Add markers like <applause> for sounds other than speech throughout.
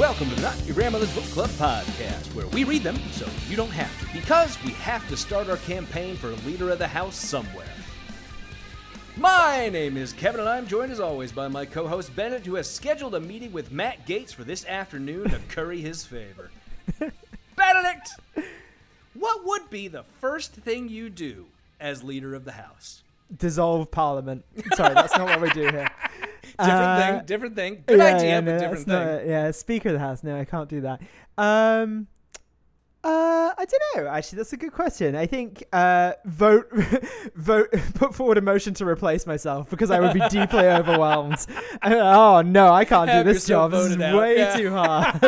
Welcome to the Not Your Grandmother's Book Club podcast, where we read them so you don't have to, because we have to start our campaign for leader of the house somewhere. My name is Kevin, and I'm joined as always by my co-host Bennett, who has scheduled a meeting with Matt Gaetz for this afternoon to curry his favor. <laughs> Benedict, what would be the first thing you do as leader of the house? dissolve parliament. Sorry, that's not what we do here. <laughs> Different Uh, thing, different thing. Good yeah, idea, yeah, but no, different thing. not- yeah, Speaker of the House. No, I can't do that. Um, uh, I don't know. Actually, that's a good question. I think uh, vote, <laughs> vote, <laughs> put forward a motion to replace myself because I would be deeply <laughs> overwhelmed. I- oh no, I can't Have do this job. This is out, way yeah. too hard.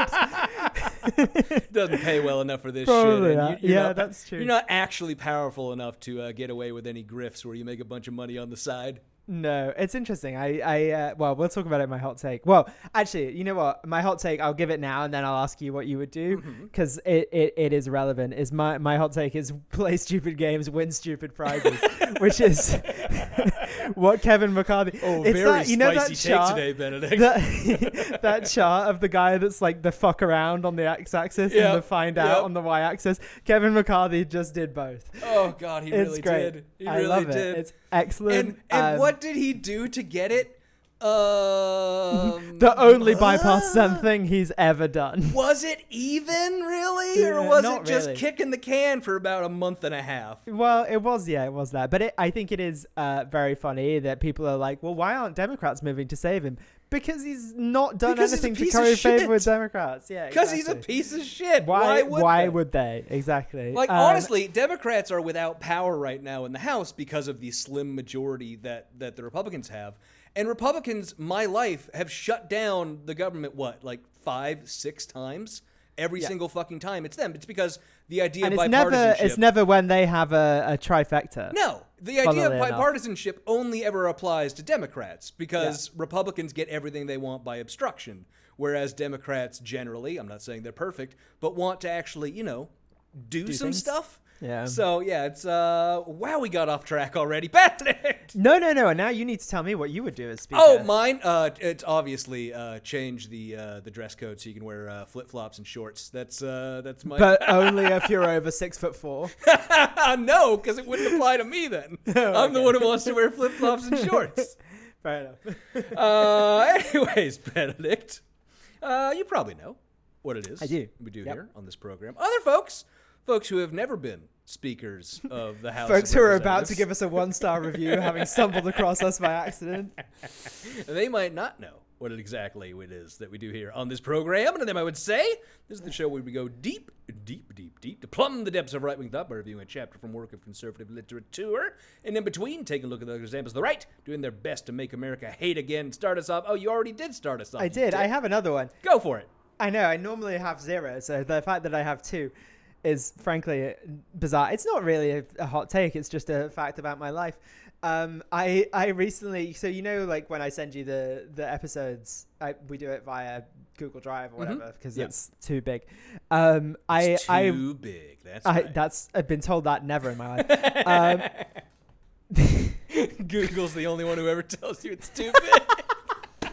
doesn't pay well enough for this Probably shit. not. you- Yeah, not- that's true. You're not actually powerful enough to uh, get away with any grifts where you make a bunch of money on the side. No, it's interesting. I, I, uh, well, we'll talk about it in my hot take. Well, actually, you know what? My hot take, I'll give it now, and then I'll ask you what you would do Mm-hmm. because it, it, it is relevant. Is my my hot take is <laughs> play stupid games, win stupid prizes, which is <laughs> what Kevin McCarthy. Oh, it's very that, you know spicy that chart, today, Benedict. <laughs> That, that chart of the guy that's like the fuck around on the x-axis Yep, and the find out yep. on the y-axis. Kevin McCarthy just did both. oh God, he it's really great. did. He I really love did. it. It's excellent. and and Um, what did he do to get it? Um, <laughs> the only bipartisan <gasps> what? thing he's ever done. Was it even really, or Yeah, was it just really. kicking the can for about a month and a half? Well, it was, yeah, it was that. But it, I think it is uh, very funny that people are like, well, why aren't Democrats moving to save him? Because he's not done Because he's a anything to piece of curry favor shit. with Democrats. Yeah, Because he's a exactly. piece of shit. Why? Why would they? they? Exactly. Like Um, honestly, Democrats are without power right now in the House because of the slim majority that that the Republicans have. And Republicans, my life, have shut down the government what, like five, six times? Every single fucking time. It's them. It's because the idea and of it's never, bipartisanship. it's never when they have a, a trifecta. no, the idea of Funnily enough. bipartisanship only ever applies to Democrats because Republicans get everything they want by obstruction, whereas Democrats generally, I'm not saying they're perfect, but want to actually, you know, do, some things. stuff. Yeah. So yeah, it's uh wow, we got off track already. <laughs> Benedict. No, no, no. And now you need to tell me what you would do as speaker. Oh, mine. Uh, it's obviously uh, change the uh, the dress code so you can wear uh, flip flops and shorts. That's uh, that's my. But <laughs> only if you're over six foot four. <laughs> no, because it wouldn't apply to me then. Oh, I'm the one who wants to wear flip flops and shorts. Fair enough. Uh, anyways, Benedict, uh, you probably know what it is. I do. We do Yep. here on this program. Other folks, folks who have never been speakers of the House. Folks who are about to give us a one star review, having stumbled across us by accident. <laughs> they might not know what exactly it is that we do here on this program. And to them, I would say this is the show where we go deep, deep, deep, deep to plumb the depths of right wing thought by reviewing a chapter from work of conservative literature. And in between, taking a look at the examples of the right, doing their best to make America hate again. Start us off. Oh, you already did start us off. I you did. I have another one. Go for it. I know. I normally have zero, so the fact that I have two is frankly bizarre. It's not really a, a hot take. It's just a fact about my life. Um, I I recently, so you know, like when I send you the the episodes, I, we do it via Google Drive or whatever because Mm-hmm. Yeah. it's too big. Um, I It's I too big. That's I right. that's I've been told that never in my life. <laughs> um, <laughs> Google's the only one who ever tells you it's too big. <laughs>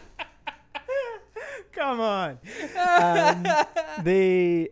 Come on. Um, the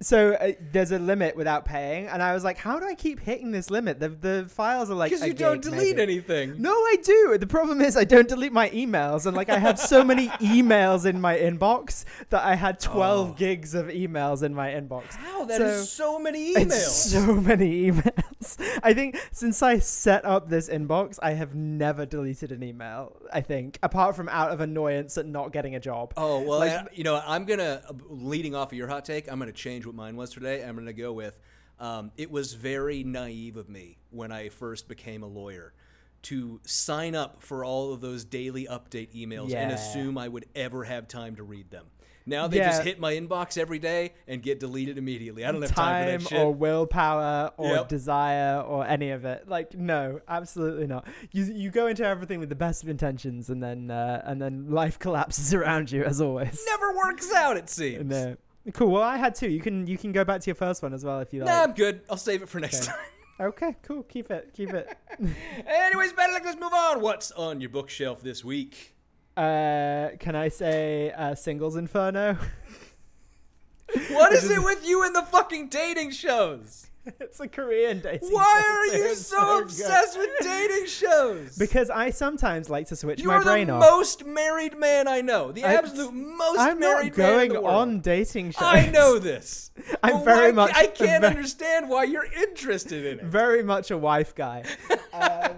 so uh, there's a limit without paying, and I was like, how do I keep hitting this limit? The the files are like Because you don't gig, delete maybe. anything. No, I do. The problem is I don't delete my emails, and like I have so many <laughs> emails in my inbox that I had 12 Oh. gigs of emails in my inbox. Wow, that is So- so many emails. so many emails. <laughs> I think since I set up this inbox, I have never deleted an email. I think, apart from out of annoyance at not getting a job. Oh well, Like- and, you know, I'm gonna leading off of your hot take. I'm gonna change what mine was today. I'm gonna go with Um, it was very naive of me when I first became a lawyer to sign up for all of those daily update emails and assume I would ever have time to read them. Now they just hit my inbox every day and get deleted immediately. I don't have time, time for that shit. or willpower or Yep. desire or any of it. Like no, absolutely not. You you go into everything with the best of intentions, and then uh, and then life <laughs> collapses around you as always. Never works out, it seems. No. Cool. Well, I had two. You can you can go back to your first one as well if you like. Nah, I'm good. I'll save it for next Okay. time. <laughs> Okay. Cool. Keep it. Keep it. <laughs> Anyways, Benedict, let's move on. What's on your bookshelf this week? Uh, can I say uh, singles inferno? <laughs> What is it with you and the fucking dating shows? <laughs> it's a Korean dating. Why show, are you so good. obsessed with dating <laughs> shows? Because I sometimes like to switch you my are brain the off. most married man I know. The I- absolute most I'm married not going man in the world. on dating shows. I know this. I'm But very why- much- I can't very- understand why you're interested in it. very much a wife guy. um,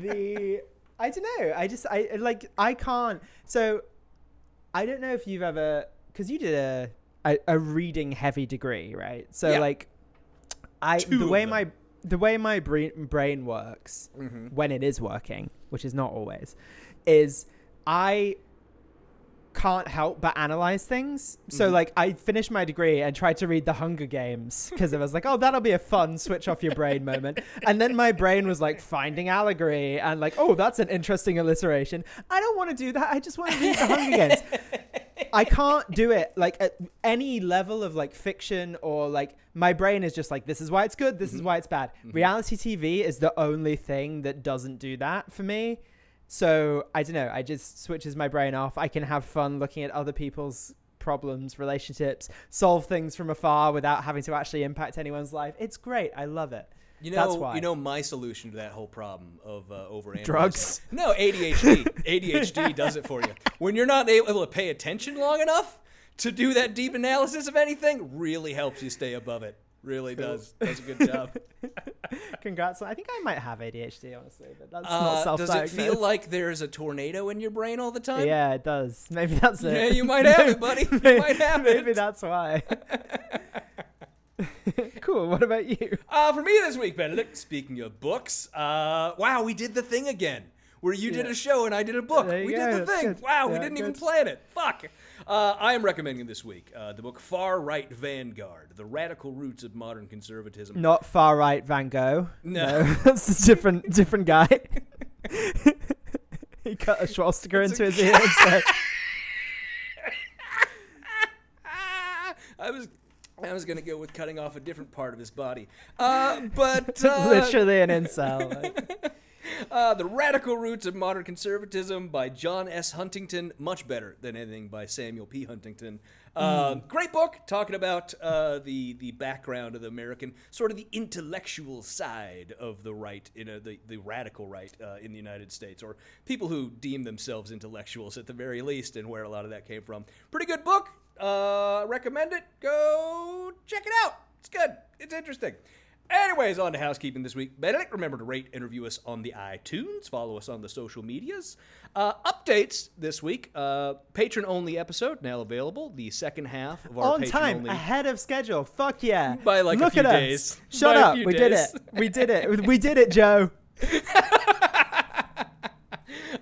the I don't know. I just I like I can't. So I don't know if you've ever because you did a, a a reading heavy degree, right? So Yeah. like I Two the way my the way my brain brain works Mm-hmm. when it is working, which is not always, is I can't help but analyze things. So Mm-hmm. like I finished my degree and tried to read The Hunger Games because I was like, oh, that'll be a fun switch off your brain moment. And then my brain was like finding allegory and like, oh, that's an interesting alliteration. I don't want to do that. I just want to read The Hunger Games. <laughs> I can't do it like at any level of like fiction or like my brain is just like this is why it's good, this Mm-hmm. is why it's bad. Reality TV is the only thing that doesn't do that for me. So I don't know. I just switches my brain off. I can have fun looking at other people's problems, relationships, solve things from afar without having to actually impact anyone's life. It's great. I love it. You know, That's why. you know my solution to that whole problem of uh, over Drugs. No, ADHD. ADHD <laughs> does it for you. When you're not able to pay attention long enough to do that deep analysis of anything, really helps you stay above it. Really does. Does a good <laughs> job. Congrats. I think I might have ADHD, honestly, but that's Uh, not self does it feel like there's a tornado in your brain all the time? Yeah, it does. Maybe that's it. Yeah, you might have it, <laughs> buddy. You might have it. Maybe that's why. <laughs> cool. What about you? Uh, for me this week, Benedict, speaking of books, uh, wow, we did the thing again. Where you did a show and I did a book. We go, did the that's thing. good. Wow, we didn't even plan it. Fuck. Uh, I am recommending this week uh, the book Far Right Vanguard The Radical Roots of Modern Conservatism. Not far right Van Gogh. No. <laughs> that's a different different guy. <laughs> he cut a swastika into his ear <laughs> I was. I was gonna go with cutting off a different part of his body, uh, but uh, literally an incel. <laughs> Uh, the Radical Roots of Modern Conservatism by John S. Huntington. Much better than anything by Samuel P. Huntington. Uh, Great book talking about uh, the the background of the American, sort of the intellectual side of the right, in a, the the radical right uh, in the United States, or people who deem themselves intellectuals at the very least, and where a lot of that came from. Pretty good book. Uh, recommend it. Go check it out. It's good. It's interesting. Anyways, on to housekeeping this week. Benedict, remember to rate and review us on the iTunes. Follow us on the social medias. Uh, updates this week. Uh, patron only episode now available. The second half of our On time, only. ahead of schedule. Fuck yeah. By, like, a Look few at us. days. Shut By up. We did it. We did it. We did it, Joe. <laughs>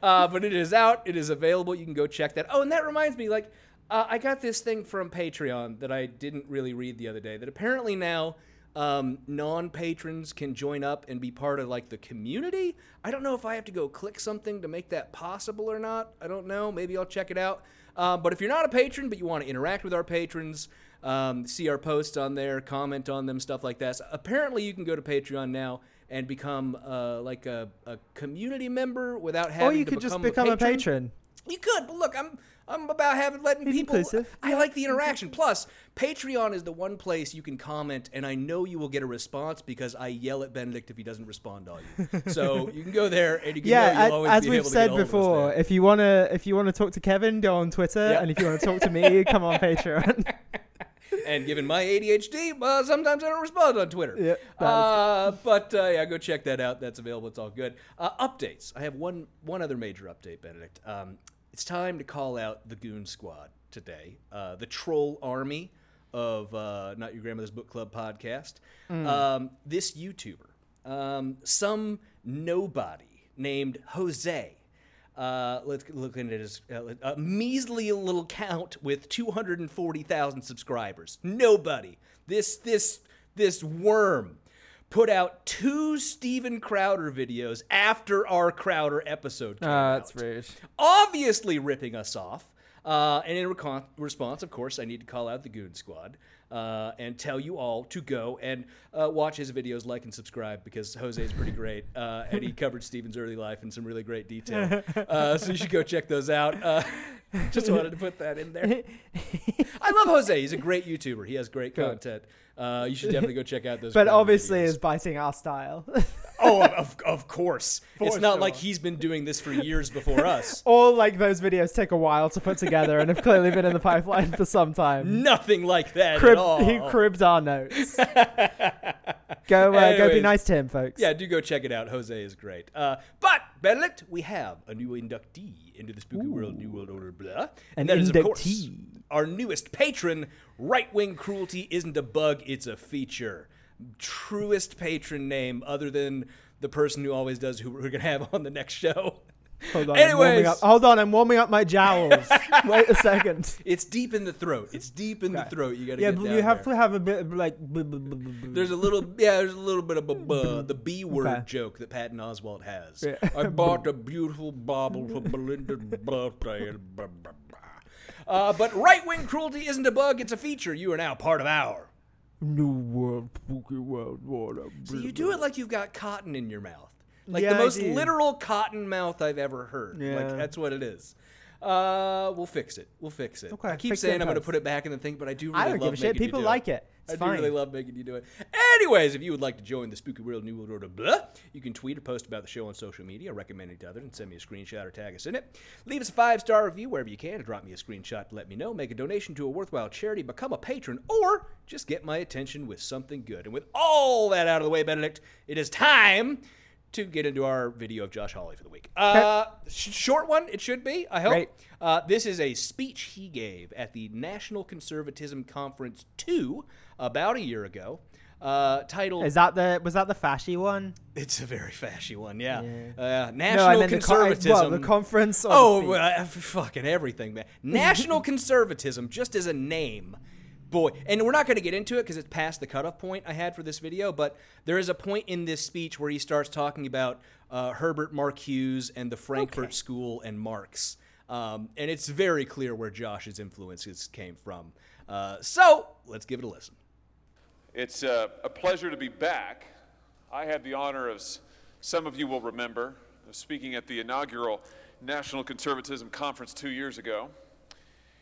Uh, but it is out. It is available. You can go check that. Oh, and that reminds me, like, uh, I got this thing from Patreon that I didn't really read the other day. That apparently now um, non-patrons can join up and be part of like the community. I don't know if I have to go click something to make that possible or not. I don't know. Maybe I'll check it out. Uh, but if you're not a patron, but you want to interact with our patrons, um, see our posts on there, comment on them, stuff like that. So apparently, you can go to Patreon now and become uh, like a, a community member without having to go to Patreon. Or you could just become become a patron. You could, but look, I'm I'm about having letting people. inclusive. I like the interaction. Plus, Patreon is the one place you can comment, and I know you will get a response because I yell at Benedict if he doesn't respond to all you. <laughs> So you can go there, and you can know Yeah, you'll always as, we've able said get hold of us before, if you wanna if you wanna talk to Kevin, go on Twitter, Yeah. and if you wanna talk to me, <laughs> come on Patreon. <laughs> And given my ADHD, uh, sometimes I don't respond on Twitter. Yeah, uh, but uh, yeah, go check that out. That's available. It's all good. Uh, updates. I have one one other major update, Benedict. Um, it's time to call out the Goon Squad today. Uh, the Troll Army of uh, Not Your Grandmother's Book Club podcast. Mm. Um, this YouTuber, um, some nobody named Jose. Uh, let's look into his uh, a measly little count with 240,000 subscribers. Nobody. This this this worm put out two Steven Crowder videos after our Crowder episode came Uh, out that's rude. obviously ripping us off. Uh, and in recon- response, of course, I need to call out the Goon Squad uh, and tell you all to go and uh, watch his videos, like and subscribe because Jose is pretty great. Uh, and he <laughs> covered Steven's early life in some really great detail. Uh, so you should go check those out. Uh, <laughs> just wanted to put that in there. <laughs> I love Jose. He's a great YouTuber. He has great content. Uh, you should definitely go check out those. But obviously, videos. is biting our style. Oh, of, of course. it's For not like he's been doing this for years before us. <laughs> All like those videos take a while to put together and have clearly been in the pipeline for some time. Nothing like that Crib, at all. he cribbed our notes. go, uh, go be nice to him, folks. Yeah, do go check it out. Jose is great. Uh, but Benedict, we have a new inductee into the spooky world, New World Order, blah. And An that is, of course, our newest patron. Right wing cruelty isn't a bug; it's a feature. Truest patron name, other than the person who always does who we're gonna have on the next show. Hold on, Anyways. up. Hold on, I'm warming up my jowls. <laughs> Wait a second. It's deep in the throat. It's deep in the throat. You gotta Yeah, get but you have there. to have a bit of like. There's a little, yeah, there's a little bit of a, the B word Okay. joke that Patton Oswalt has. Yeah. I <laughs> bought a beautiful bauble for Belinda's birthday. Uh, but right wing cruelty isn't a bug, it's a feature. You are now part of our. New world, spooky world, water. So you do it like you've got cotton in your mouth. Like Yeah, the most literal cotton mouth I've ever heard. Yeah. Like that's what it is. Uh, we'll fix it. We'll fix it. Okay, I keep saying I'm going to put it back in the thing, but I do really I don't love give a shit. making you People do like it. It's I fine. do really love making you do it. Anyways, if you would like to join the Spooky World New World Order, blah, you can tweet or post about the show on social media, recommend it to others, and send me a screenshot or tag us in it. Leave us a five star review wherever you can, or drop me a screenshot to let me know. Make a donation to a worthwhile charity, become a patron, or just get my attention with something good. And with all that out of the way, Benedict, it is time to get into our video of Josh Hawley for the week. Uh, sh- short one, it should be. I hope. Uh, this is a speech he gave at the National Conservatism Conference 2 about a year ago, uh, titled. Is that the was that the fashy one? it's a very fashy one, yeah. Yeah. Uh, No, National meant the con- Conservatism. the conference. Oh, fucking everything, man. National <laughs> conservatism, just as a name. Boy, and we're not going to get into it because it's past the cutoff point I had for this video, but there is a point in this speech where he starts talking about uh, Herbert Marcuse and the Frankfurt Okay. School and Marx. Um, and it's very clear where Josh's influences came from. Uh, so let's give it a listen. It's uh, a pleasure to be back. I had the honor, as some of you will remember, of speaking at the inaugural National Conservatism Conference two years ago.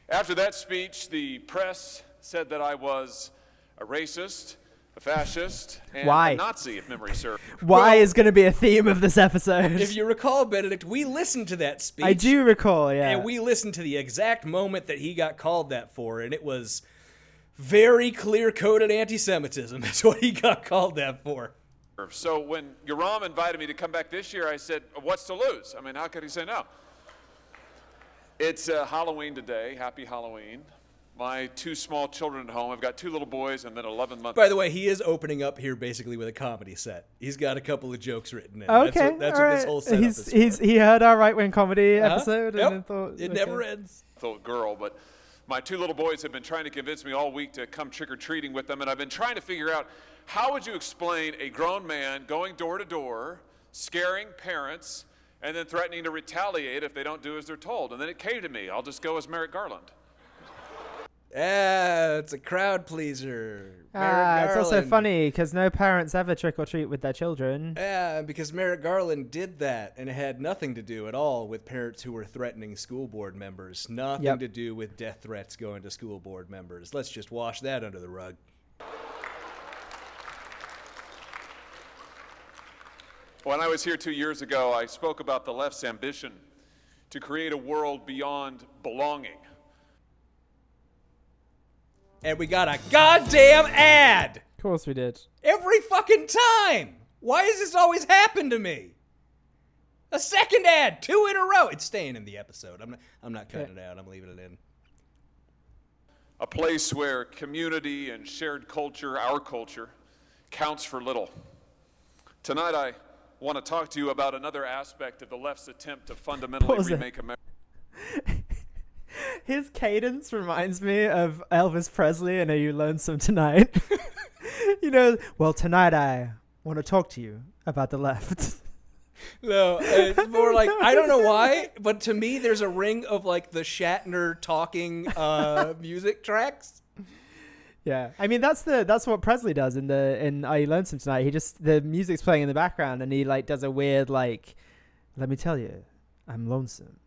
After that speech, the press said that I was a racist, a fascist, and Why? a Nazi, if memory serves. <laughs> Why well- is going to be a theme of this episode? If you recall, Benedict, we listened to that speech. I do recall, yeah. And we listened to the exact moment that he got called that for, and it was very clear coded anti Semitism. That's <laughs> what he got called that for. So when Yoram invited me to come back this year, I said, What's to lose? I mean, how could he say no? It's uh, Halloween today. Happy Halloween. My two small children at home. I've got two little boys and then 11 months. By the way, he is opening up here basically with a comedy set. He's got a couple of jokes written in. okay, That's what, that's all what this whole setup he's, is. he's for. he heard our right wing comedy Uh-huh. episode Yep. and then thought it okay. never ends. little girl, but my two little boys have been trying to convince me all week to come trick or treating with them, and I've been trying to figure out how would you explain a grown man going door to door, scaring parents, and then threatening to retaliate if they don't do as they're told. And then it came to me, I'll just go as Merrick Garland. Ah, it's a crowd pleaser. Ah, it's also funny because no parents ever trick or treat with their children. Yeah, because Merrick Garland did that, and it had nothing to do at all with parents who were threatening school board members. Nothing Yep. to do with death threats going to school board members. Let's just wash that under the rug. When I was here two years ago, I spoke about the left's ambition to create a world beyond belonging. And we got a goddamn ad Of course we did. every fucking time. Why does this always happen to me? A second ad, two in a row. It's staying in the episode. I'm not, I'm not cutting it out. I'm leaving it in. a place where community and shared culture, our culture, counts for little. Tonight, I want to talk to you about another aspect of the left's attempt to fundamentally Pause remake America. <laughs> His cadence reminds me of Elvis Presley and Are You Lonesome Tonight? <laughs> you know, well, tonight I want to talk to you about the left. No, it's <laughs> more like I don't know why, but to me, there's a ring of like the Shatner talking uh, <laughs> music tracks. yeah. I mean, that's the that's what Presley does in the in Are You Lonesome Tonight? He just the music's playing in the background and he like does a weird like let me tell you, I'm lonesome.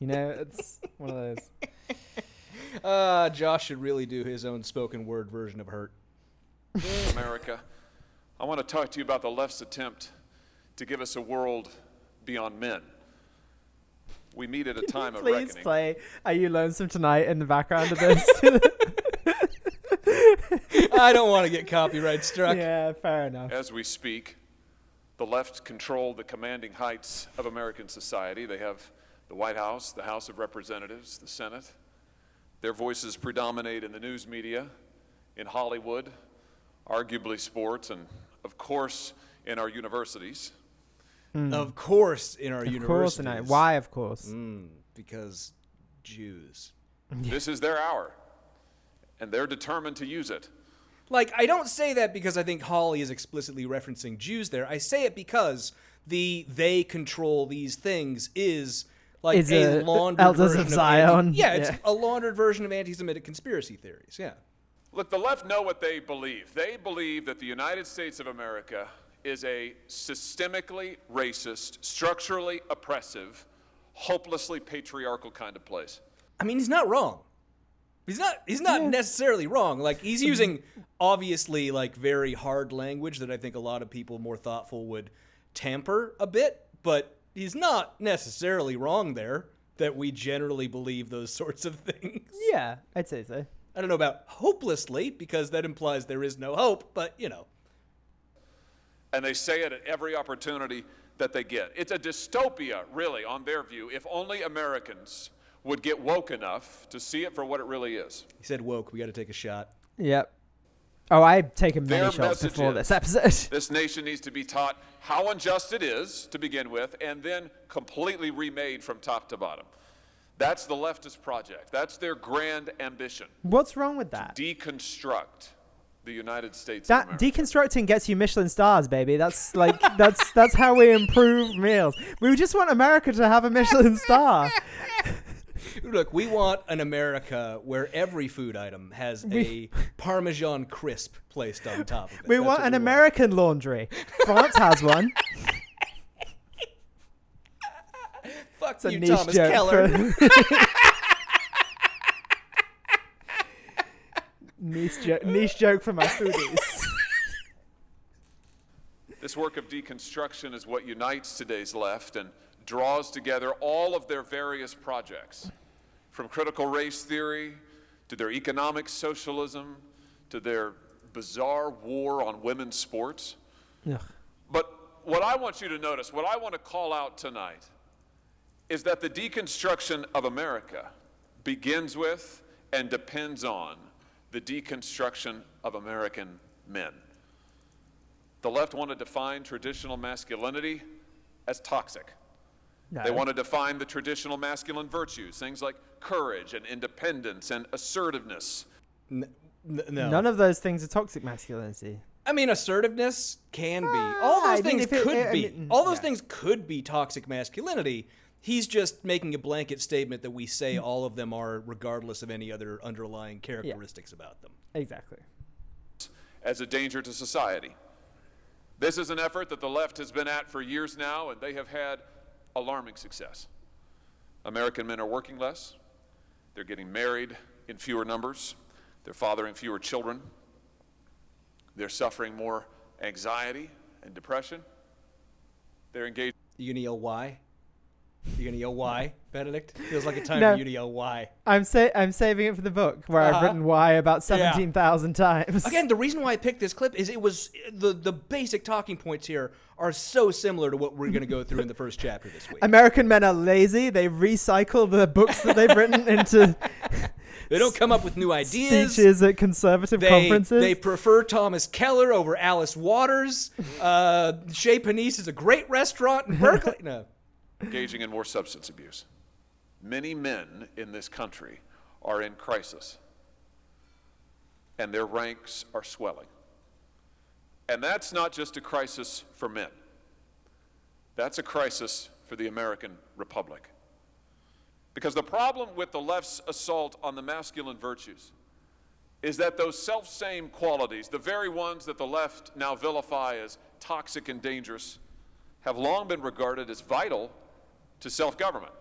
You know, it's one of those. <laughs> Uh, Josh should really do his own spoken word version of "Hurt." <laughs> America. I want to talk to you about the left's attempt to give us a world beyond men. We meet at a time of reckoning. Please play Are You Lonesome Tonight in the background of this. <laughs> I don't want to get copyright struck. yeah, fair enough. As we speak, the left control the commanding heights of American society. They have the White House, the House of Representatives, the Senate. Their voices predominate in the news media, in Hollywood, arguably sports, and of course in our universities. Of course, in our Of universities. course, tonight. Why? Of course. Mm, because Jews. <laughs> This is their hour, and they're determined to use it. Like, I don't say that because I think Hawley is explicitly referencing Jews there. I say it because the they control these things is like Is a, a- laundered Elders version of anti- Zion. yeah, it's Yeah. a laundered version of anti-Semitic conspiracy theories. Yeah. Look, the left know what they believe. They believe that the United States of America is a systemically racist, structurally oppressive, hopelessly patriarchal kind of place. I mean, he's not wrong. He's not. He's not necessarily wrong. Like he's <laughs> using obviously like very hard language that I think a lot of people more thoughtful would tamper a bit. But he's not necessarily wrong there. That we generally believe those <laughs> sorts of things. Yeah, I'd say so. I don't know about hopelessly because that implies there is no hope. But you know, And they say it at every opportunity that they get. It's a dystopia, really, on their view, if only Americans would get woke enough to see it for what it really is. he said woke. We got to take a shot. Yep. Oh, I've taken many Their shots before is- this episode. <laughs> This nation needs to be taught how unjust it is to begin with, and then completely remade from top to bottom. That's the leftist project. That's their grand ambition. What's wrong with that? Deconstruct the United States That deconstructing gets you Michelin stars, baby. That's like <laughs> that's that's how we improve meals. We just want America to have a Michelin star. <laughs> Look, we want an America where every food item has a Parmesan crisp placed on top of it. We That's want an we American laundry. France has one. Fuck It's a you, niche Thomas joke. Keller. For... niche, jo- niche joke for my foodies. This work of deconstruction is what unites today's left and draws together all of their various projects, from critical race theory to their economic socialism to their bizarre war on women's sports. Ugh. But what I want you to notice, what I want to call out tonight, is that the deconstruction of America begins with and depends on the deconstruction of American men. The left want to define traditional masculinity as toxic. No. They want to define the traditional masculine virtues, things like courage and independence and assertiveness. N- n- no. None of those things are toxic masculinity. I mean, assertiveness can be. All Ah, those I things if it- could I be. mean, All those yeah. things could be toxic masculinity. He's just making a blanket statement that we say Hmm. all of them are, regardless of any other underlying characteristics about them. Exactly. as a danger to society. This is an effort that the left has been at for years now, and they have had alarming success. American men are working less, they're getting married in fewer numbers, they're fathering fewer children, they're suffering more anxiety and depression, they're engaged. You gonna why? You gonna yell why, Benedict? Feels like a time No. for you to yell why. I'm sa- I'm saving it for the book where I've Uh-huh. written why about Yeah. seventeen thousand times. Again, the reason why I picked this clip is it was the the basic talking points here are so similar to what we're gonna go through in the first chapter this week. American men are lazy. They recycle the books that they've written into <laughs> They don't come up with new ideas. Speeches at conservative They, conferences. they prefer Thomas Keller over Alice Waters. Uh, Chez Panisse is a great restaurant in <laughs> Berkeley. No. Engaging in more substance abuse. Many men in this country are in crisis, and their ranks are swelling. And that's not just a crisis for men, that's a crisis for the American Republic. Because the problem with the left's assault on the masculine virtues is that those self same qualities, the very ones that the left now vilify as toxic and dangerous, have long been regarded as vital to self government.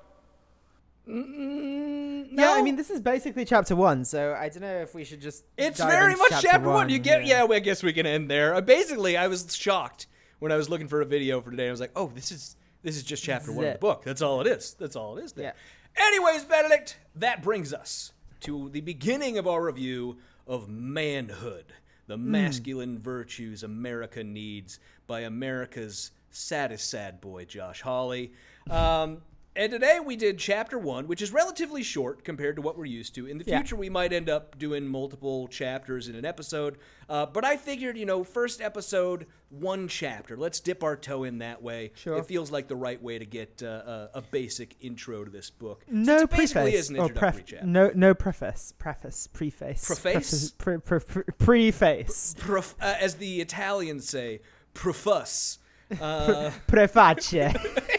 Yeah, I mean, this is basically chapter one, so I don't know if we should just. It's dive very into much chapter, one. You get, yeah. well, I guess we can end there. Uh, basically, I was shocked when I was looking for a video for today. I was like, oh, this is this is just chapter This is one of the book. That's all it is. That's all it is. There. Yeah. Anyways, Benedict, that brings us to the beginning of our review of manhood, the Hmm. masculine virtues America needs by America's saddest sad boy, Josh Hawley. Um, and today we did chapter one, which is relatively short compared to what we're used to. In the Yeah. future, we might end up doing multiple chapters in an episode. Uh, but I figured, you know, first episode, one chapter. Let's dip our toe in that way. Sure. It feels like the right way to get uh, a, a basic intro to this book. No Since it basically preface is an or introductory pref- chapter. no no preface preface preface Preface? pre, pre, pre, preface Prof- uh, as the Italians say, profus. <laughs> Uh, preface. <laughs>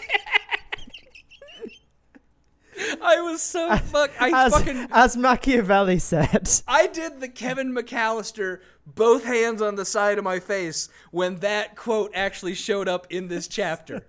I was so fuck. I as, fucking as Machiavelli said. I did the Kevin McCallister both hands on the side of my face when that quote actually showed up in this chapter.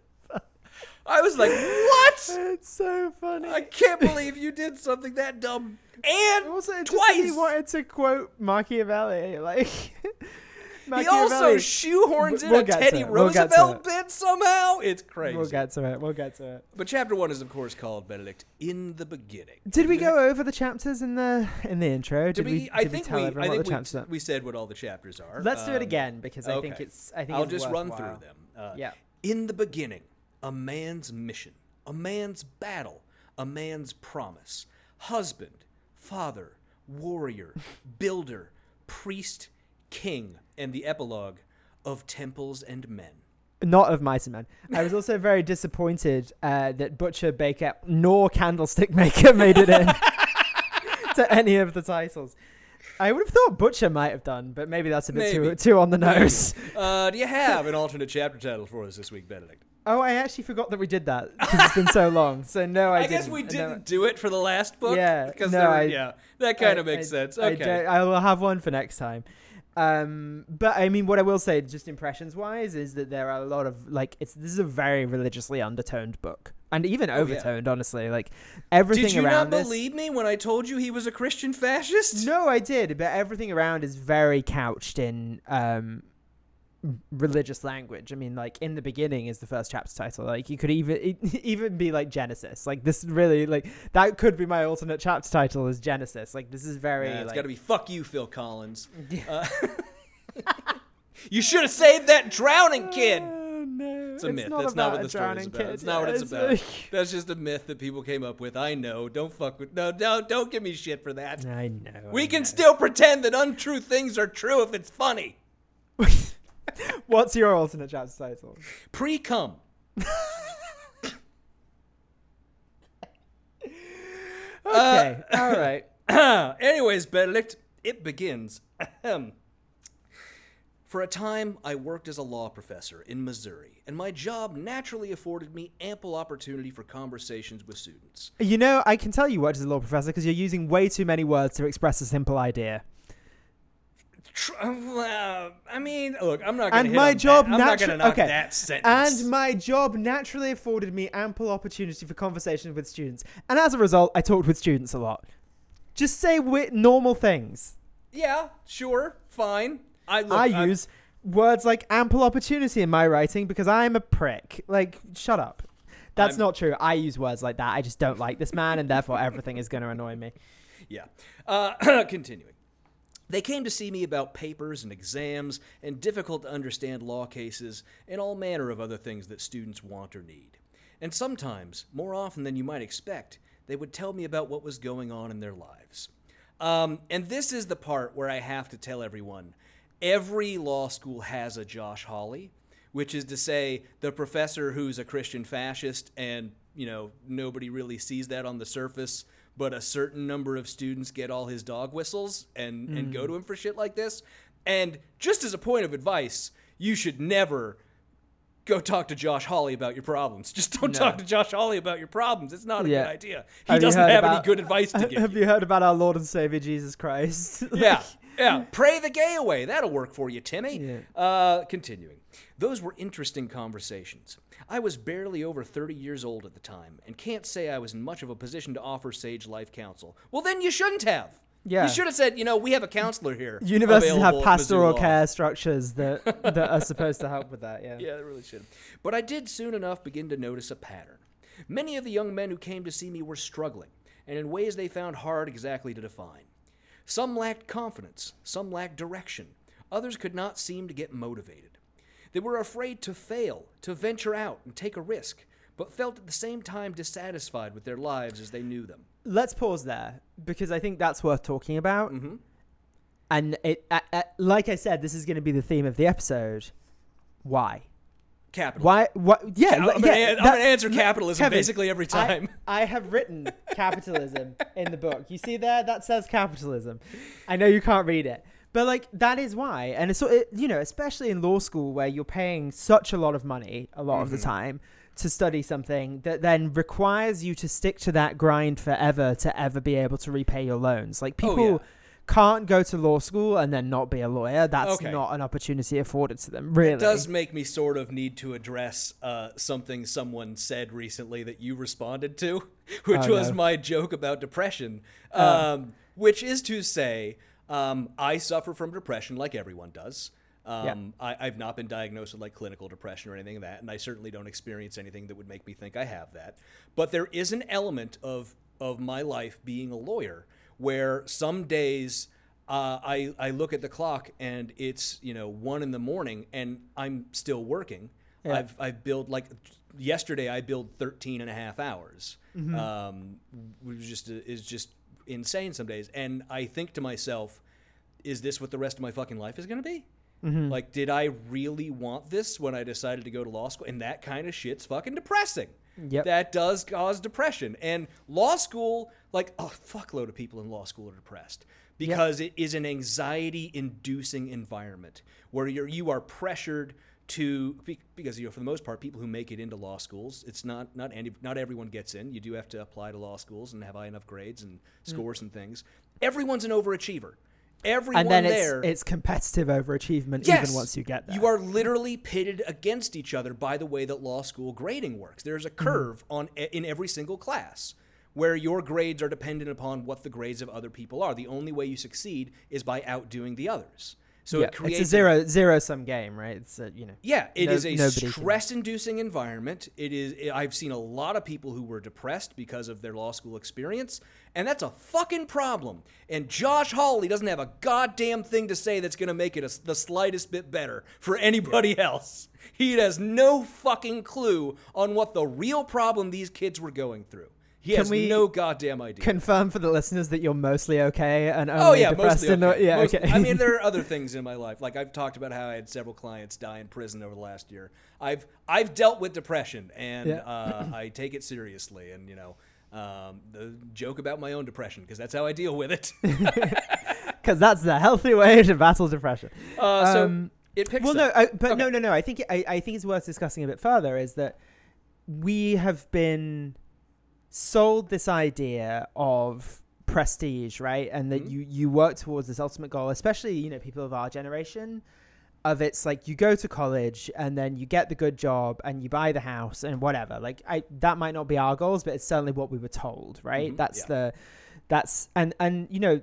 I was like, "What? <laughs> It's so funny. I can't believe you did something that dumb and also, twice." He wanted to quote Machiavelli, like. <laughs> He also shoehorns in We'll a Teddy it, we'll Roosevelt bit somehow. It's crazy. We'll get to it. We'll get to it. but chapter one is, of course, called Benedict in the beginning. Did we go over the chapters in the in the intro? Did, Did we? I did think tell we. I think we, we said what all the chapters are. Let's do it Um, again because I think it's. I think I'll just run through them. Uh, Yeah. In the beginning, a man's mission, a man's battle, a man's promise. Husband, father, warrior, <laughs> builder, priest, king, and the epilogue of temples and men. Not of Mice and Men. I was also very disappointed uh, that Butcher, Baker, nor Candlestick Maker <laughs> made it in <laughs> to any of the titles. I would have thought Butcher might have done, but maybe that's a bit too Maybe. too on the nose. Uh, do you have an alternate chapter title for us this week, Benedict? oh, I actually forgot that we did that because it's been so long. So no, I, <laughs> I, guess we didn't do it for the last book. Yeah, because no, were- I- yeah, that kind I- of makes I- sense. Okay. I will have one for next time. Um, but I mean, what I will say, just impressions wise, is that there are a lot of like it's this is a very religiously undertoned book, and even Oh, yeah. overtoned. Honestly, like everything around. Did you around not this. believe me when I told you he was a Christian fascist? No, I did, but everything around is very couched in um religious language. I mean, like in the beginning is the first chapter title. Like you could even it, <laughs> even be like Genesis. Like this really like that could be my alternate chapter title is Genesis. Like this is very Yeah, it's like, got to be fuck you, Phil Collins. <laughs> Uh, <laughs> you should have saved that drowning kid. Oh, no. It's a myth. Not That's not what the story is about. kid. It's not what it's Yeah, about. That's just a myth that people came up with. I know. Don't fuck with. No, no, don't give me shit for that. I know. We I can know. still pretend that untrue things are true if it's funny. What's your alternate chapter title? Pre cum. <laughs> Okay. Uh, all right. <clears throat> Anyways, Benedict, it begins. <clears throat> For a time, I worked as a law professor in Missouri, and my job naturally afforded me ample opportunity for conversations with students. You know, I can tell you worked as a law professor because you're using way too many words to express a simple idea. Tr- I mean, look, I'm not going to And my job that. I'm not going to naturally okay. that sentence. And my job naturally afforded me ample opportunity for conversation with students, and as a result, I talked with students a lot. Just say normal things. yeah, sure, fine. I look, I I'm- use words like ample opportunity in my writing because I'm a prick. Like, shut up. That's I'm- not true. I use words like that. I just don't like this man, and therefore everything is going to annoy me. <laughs> Yeah. Uh, <clears throat> continuing. They came to see me about papers and exams and difficult to understand law cases and all manner of other things that students want or need. And sometimes, more often than you might expect, they would tell me about what was going on in their lives. Um, and this is the part where I have to tell everyone every law school has a Josh Hawley, which is to say, the professor who's a Christian fascist, and, you know, nobody really sees that on the surface, but a certain number of students get all his dog whistles and, and go to him for shit like this. And just as a point of advice, you should never go talk to Josh Hawley about your problems. <laughs> Just don't talk to Josh Hawley about your problems. It's not a Yeah. good idea. He Have doesn't have any good advice to <laughs> give Have you. you heard about our Lord and Savior Jesus Christ? <laughs> Yeah, yeah. Pray the gay away. That'll work for you, Timmy. Uh, continuing. Those were interesting conversations. I was barely over 30 years old at the time and can't say I was in much of a position to offer sage life counsel. Well, then you shouldn't have. Yeah. You should have said, you know, we have a counselor here. <laughs> Universities have available at Mizzou pastoral care structures that <laughs> that are supposed to help with that. Yeah. Yeah, they really should. But I did soon enough begin to notice a pattern. Many of the young men who came to see me were struggling, and in ways they found hard exactly to define. Some lacked confidence, some lacked direction, others could not seem to get motivated. They were afraid to fail, to venture out and take a risk, but felt at the same time dissatisfied with their lives as they knew them. Let's pause there because I think that's worth talking about. Mm-hmm. And it, uh, uh, like I said, this is going to be the theme of the episode. Why? Capital. Why? What? Yeah, I'm li- gonna yeah, an- I'm that- gonna answer capitalism Kevin, basically every I- time. I, have written capitalism in the book. You see there? That says capitalism. I know you can't read it, but like that is why. And it's so it, you know, especially in law school where you're paying such a lot of money a lot of Mm-hmm. the time to study something that then requires you to stick to that grind forever to ever be able to repay your loans. Like Oh, people. yeah. Can't go to law school and then not be a lawyer. That's Okay. not an opportunity afforded to them. Really, It does make me sort of need to address uh, something someone said recently that you responded to, <laughs> which Oh, was no. my joke about depression. Um, which is to say, um, I suffer from depression like everyone does. Um, I, I've not been diagnosed with like clinical depression or anything of that, and I certainly don't experience anything that would make me think I have that. But there is an element of of my life being a lawyer where some days uh, I, I look at the clock and it's you know one in the morning and I'm still working. Yeah. I've I've billed like yesterday I billed 13 and a half hours. Mm-hmm. Um, which just is just insane some days. And I think to myself, is this what the rest of my fucking life is going to be? Mm-hmm. Like, did I really want this when I decided to go to law school? And that kind of shit's fucking depressing. Yep. That does cause depression. And law school, like a fuckload of people in law school are depressed because it is an anxiety inducing environment where you're, you are pressured to because you know for the most part people who make it into law schools it's not not any, not everyone gets in you do have to apply to law schools and have high enough grades and scores and things everyone's an overachiever everyone and then there it's it's competitive overachievement Yes. even once you get there. You are literally pitted against each other by the way that law school grading works. There's a Mm-hmm. curve on in every single class where your grades are dependent upon what the grades of other people are. The only way you succeed is by outdoing the others. So yeah, it creates it's a zero zero sum game, right? It's a, you know. yeah, it No- is a nobody can- stress-inducing environment. It is. I've seen a lot of people who were depressed because of their law school experience, and that's a fucking problem. And Josh Hawley doesn't have a goddamn thing to say that's going to make it a, the slightest bit better for anybody else. He has no fucking clue on what the real problem these kids were going through. He Can has we no goddamn idea. Confirm for the listeners that you're mostly okay and only Oh yeah, depressed mostly in okay. the yeah Most- okay. I mean, there <laughs> are other things in my life. Like I've talked about how I had several clients die in prison over the last year. I've I've dealt with depression, and Yeah. uh, <clears throat> I take it seriously. And you know, um, the joke about my own depression because that's how I deal with it. <laughs> because that's the healthy way to battle depression. Uh, so Um, it picks well, no. I, but Okay. no, no, no. I think I, I think it's worth discussing a bit further. Is that we have been sold this idea of prestige, right? And that Mhm. you you work towards this ultimate goal, especially you know people of our generation. Of it's like you go to college and then you get the good job and you buy the house and whatever. Like I that might not be our goals, but it's certainly what we were told, right? Mhm, That's yeah. the that's and and you know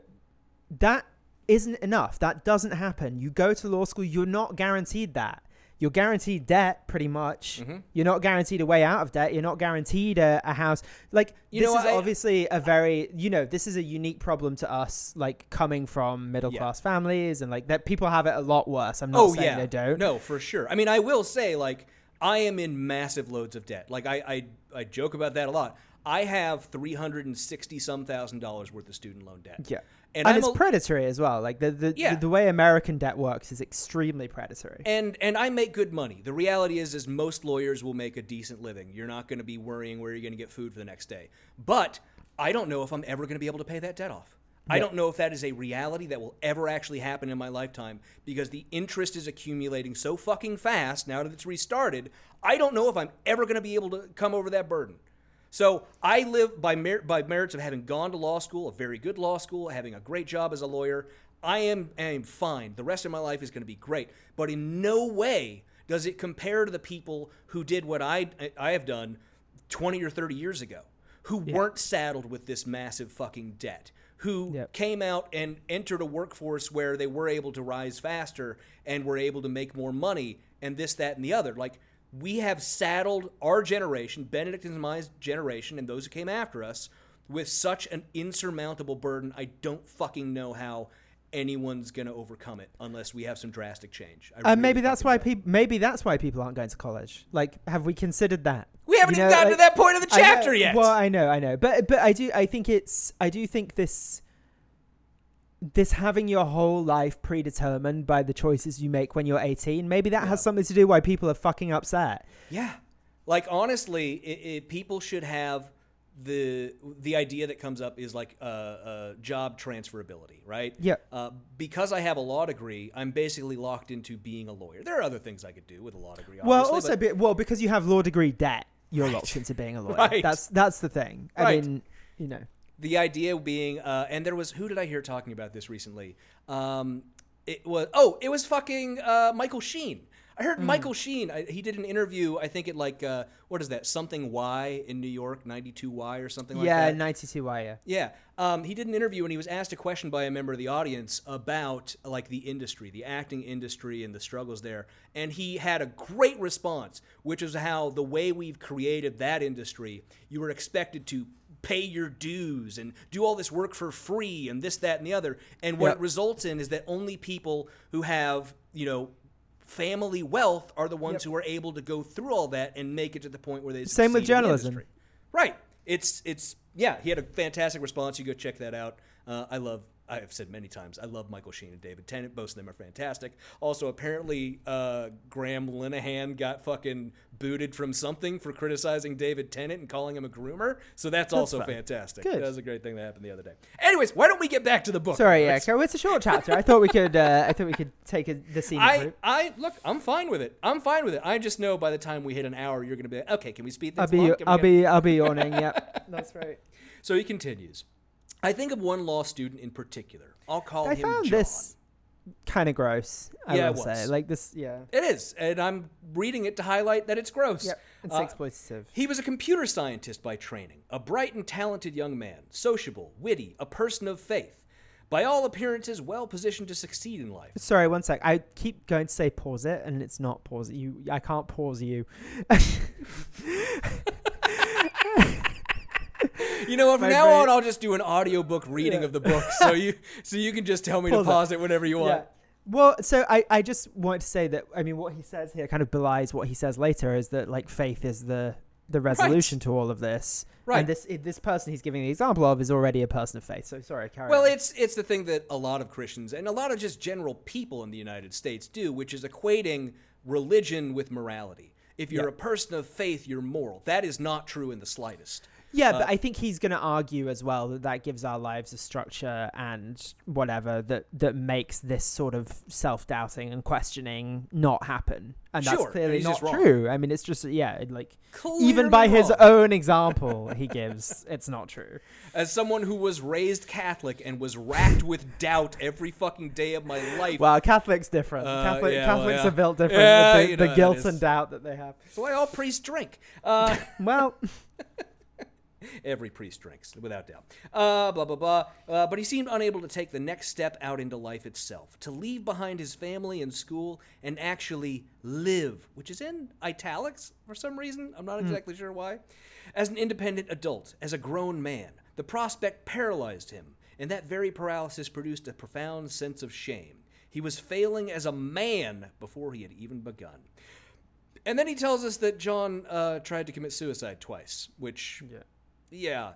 that isn't enough. That doesn't happen. You go to law school, you're not guaranteed that. You're guaranteed debt, pretty much. Mhm. You're not guaranteed a way out of debt. You're not guaranteed a, a house. Like You this know, is I- obviously a very, you know, this is a unique problem to us, like coming from middle Yeah. class families, and like that people have it a lot worse. I'm not oh saying yeah, they don't. No, for sure. I mean, I will say like. I am in massive loads of debt. Like I, I, I joke about that a lot. I have three hundred and sixty some thousand dollars worth of student loan debt. Yeah. And, And, it's a- predatory as well. Like the the, Yeah. the the way American debt works is extremely predatory. and and I make good money. The reality is, is most lawyers will make a decent living. You're not going to be worrying where you're going to get food for the next day. But I don't know if I'm ever going to be able to pay that debt off. I don't know if that is a reality that will ever actually happen in my lifetime because the interest is accumulating so fucking fast now that it's restarted. I don't know if I'm ever going to be able to come over that burden. So I live by mer- by merits of having gone to law school, a very good law school, having a great job as a lawyer. I am I am fine. The rest of my life is going to be great, but in no way does it compare to the people who did what I I have done 20 or 30 years ago, who weren't saddled with this massive fucking debt, who Yep. came out and entered a workforce where they were able to rise faster and were able to make more money and this that and the other. Like we have saddled our generation, Benedict and my generation, and those who came after us, with such an insurmountable burden. I don't fucking know how anyone's going to overcome it unless we have some drastic change. I Uh, really maybe that's why people. Maybe that's why people aren't going to college. Like, have we considered that? We haven't You even gotten like- to that point of the I know- chapter yet. Well, I know, I know, but but I do. I think it's. I do think this. This having your whole life predetermined by the choices you make when you're 18, maybe that has something to do why people are fucking upset. Yeah, like honestly, it, it, people should have the the idea that comes up is like uh, uh, job transferability, right? Yeah. Uh, because I have a law degree, I'm basically locked into being a lawyer. There are other things I could do with a law degree. Well, also, but- be, well, because you have law degree debt, you're locked into being a <laughs> lawyer. Right. That's that's the thing. I Right. mean, you know. The idea being, uh, and there was who did I hear talking about this recently? Um, it was oh, it was fucking uh, Michael Sheen. I heard Michael Sheen. I, he did an interview. I think at like uh, what is that? Something Y in New York, ninety two Y or something like that? yeah, 92 Y. Yeah. Yeah, um, he did an interview and he was asked a question by a member of the audience about like the industry, the acting industry, and the struggles there. And he had a great response, which is how the way we've created that industry, you were expected to pay your dues and do all this work for free and this, that, and the other. And what Yep. it results in is that only people who have, you know. Family wealth are the ones who are able to go through all that and make it to the point where they Same with succeed in the journalism. industry. Right. It's it's yeah. He had a fantastic response. You go check that out. Uh, I love. I have said many times. I love Michael Sheen and David Tennant. Both of them are fantastic. Also, apparently, uh, Graham Linehan got fucking booted from something for criticizing David Tennant and calling him a groomer. So that's, also fine. fantastic. Good. That was a great thing that happened the other day. Anyways, why don't we get back to the book? Sorry, yeah. Alex? So it's a short chapter. I thought we could. Uh, I thought we could take a, the scene. I, I look. I'm fine with it. I'm fine with it. I just know by the time we hit an hour, you're going to be like, okay. Can we speed things I'll be. along? Can we I'll be. I'll be yawning. Yep. <laughs> That's right. So he continues. I think of one law student in particular. I'll call I him found John. this kind of gross. I Yeah, will say, like this. Yeah. It is, and I'm reading it to highlight that it's gross. Yep. It's Uh, exploitative. He was a computer scientist by training, a bright and talented young man, sociable, witty, a person of faith. By all appearances, well positioned to succeed in life. Sorry, one sec. I keep going to say pause it, and it's not pause it. You. I can't pause you. <laughs> You know what? From My now brain- on, I'll just do an audiobook reading Yeah. of the book, so you <laughs> so you can just tell me to Pause it. it whenever you want. Yeah. Well, so I, I just wanted to say that I mean what he says here kind of belies what he says later is that like faith is the the resolution to all of this. Right. And this this person he's giving the example of is already a person of faith. So sorry, carry Well, on. it's it's the thing that a lot of Christians and a lot of just general people in the United States do, which is equating religion with morality. If you're Yeah. a person of faith, you're moral. That is not true in the slightest. Yeah, Uh, but I think he's going to argue as well that that gives our lives a structure and whatever that that makes this sort of self-doubting and questioning not happen. And Sure, that's clearly not true. I mean, it's just yeah, like Clearly even by his own example he gives, <laughs> it's not true. As someone who was raised Catholic and was racked with doubt every fucking day of my life, Well, Catholics different. Uh, Catholic, yeah, well, Catholics yeah. are built different Yeah, with you the, know the guilt and doubt that they have. that's why all priests drink. Uh, <laughs> Well, <laughs> Every priest drinks, without doubt. Uh, blah, blah, blah. Uh, but he seemed unable to take the next step out into life itself, to leave behind his family and school and actually live, which is in italics for some reason. I'm not exactly sure why. As an independent adult, as a grown man, the prospect paralyzed him, and that very paralysis produced a profound sense of shame. He was failing as a man before he had even begun. And then he tells us that John uh, tried to commit suicide twice, which, Yeah. Yeah,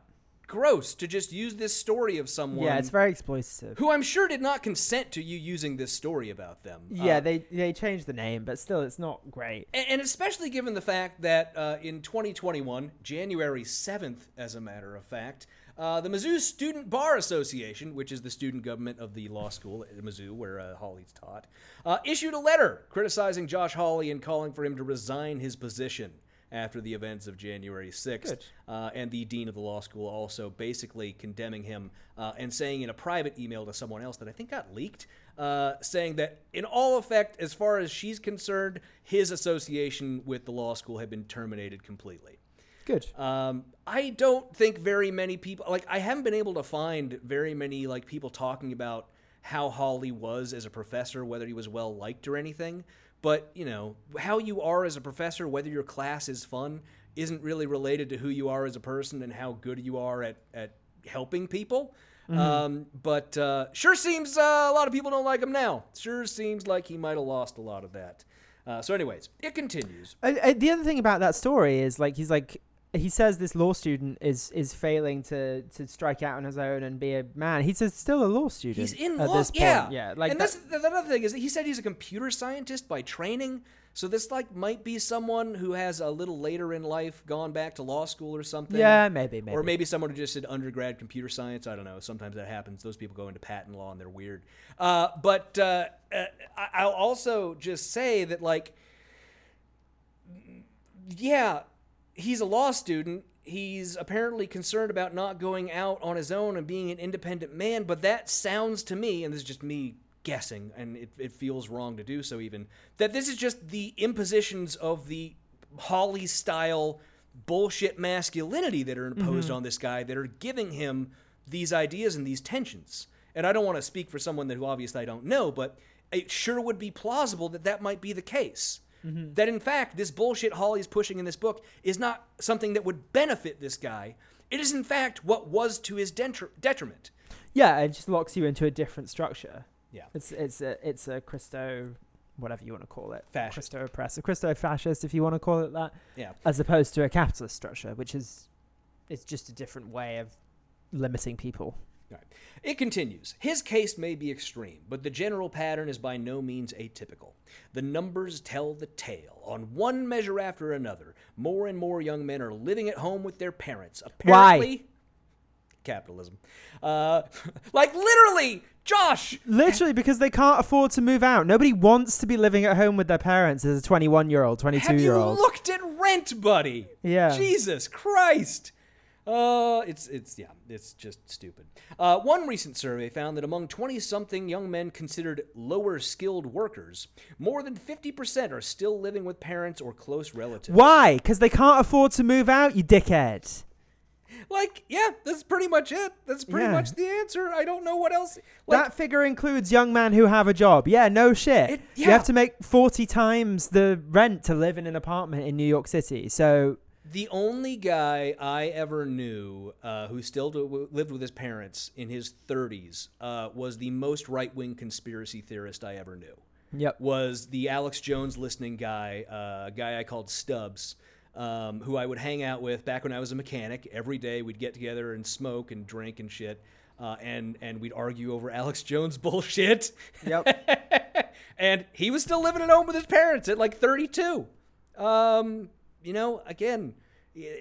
gross to just use this story of someone. Yeah, it's very exploitative. who I'm sure did not consent to you using this story about them. Yeah, Uh, they they changed the name, but still, it's not great. and, and especially given the fact that uh, in 2021, January 7th, as a matter of fact, uh, the Mizzou Student Bar Association, which is the student government of the law school at Mizzou, where uh, Hawley's taught, uh, issued a letter criticizing Josh Hawley and calling for him to resign his position after the events of January 6th. Uh, and the dean of the law school also basically condemning him uh, and saying in a private email to someone else that I think got leaked, uh, saying that in all effect, as far as she's concerned, his association with the law school had been terminated completely. Good. Um, I don't think very many people like I haven't been able to find very many like people talking about how Hawley was as a professor, whether he was well liked or anything. But you know how you are as a professor, whether your class is fun, isn't really related to who you are as a person and how good you are at at helping people. Um, but uh, sure seems uh, a lot of people don't like him now. Sure seems like he might have lost a lot of that. Uh, so, anyways, it continues. Uh, uh, the other thing about that story is like he's like he says this law student is is failing to to strike out on his own and be a man. He's a, still a law student. He's in at law. this point. yeah, yeah. Like and that- that's the, the other thing is that he said he's a computer scientist by training. So this like might be someone who has a little later in life gone back to law school or something. yeah, maybe, maybe. Or maybe someone who just did undergrad computer science. I don't know. Sometimes that happens. Those people go into patent law and they're weird. Uh, but uh, uh, I'll also just say that, like, yeah, he's a law student. He's apparently concerned about not going out on his own and being an independent man. But that sounds to me, and this is just me guessing, and it, it feels wrong to do so even, that this is just the impositions of the Hawley style bullshit masculinity that are imposed mm-hmm. on this guy that are giving him these ideas and these tensions. And I don't want to speak for someone that who obviously I don't know, but it sure would be plausible that that might be the case. Mm-hmm. That in fact, this bullshit Hawley's pushing in this book is not something that would benefit this guy. It is in fact what was to his detri- detriment. yeah, it just locks you into a different structure. Yeah. It's it's a it's a Christo, whatever you want to call it, Fascist. Christo oppressive, Christo fascist, if you want to call it that, Yeah. as opposed to a capitalist structure, which is it's just a different way of limiting people. Right. It continues. His case may be extreme, but the general pattern is by no means atypical. The numbers tell the tale. On one measure after another, more and more young men are living at home with their parents. Why? Apparently, capitalism. Uh, <laughs> like literally, Josh. Literally, because they can't afford to move out. Nobody wants to be living at home with their parents as a 21 year old, 22 year old. Have you looked at rent, buddy? Yeah. Jesus Christ. Uh, it's it's yeah, it's just stupid. Uh, one recent survey found that among 20-something young men considered lower skilled workers, more than 50% are still living with parents or close relatives. Why? Because they can't afford to move out, you dickhead. Like, yeah, that's pretty much it. That's pretty Yeah. much the answer. I don't know what else. Like, that figure includes young men who have a job. Yeah, no shit. It- You have to make 40 times the rent to live in an apartment in New York City. So, The only guy I ever knew uh, who still do, lived with his parents in his 30s uh, was the most right wing conspiracy theorist I ever knew. yep. Was the Alex Jones listening guy, uh, a guy I called Stubbs, um, who I would hang out with back when I was a mechanic. Every day we'd get together and smoke and drink and shit. Uh, and and we'd argue over <laughs> Alex Jones bullshit. Yep. <laughs> and he was still living at home with his parents at like 32. Um, you know, again,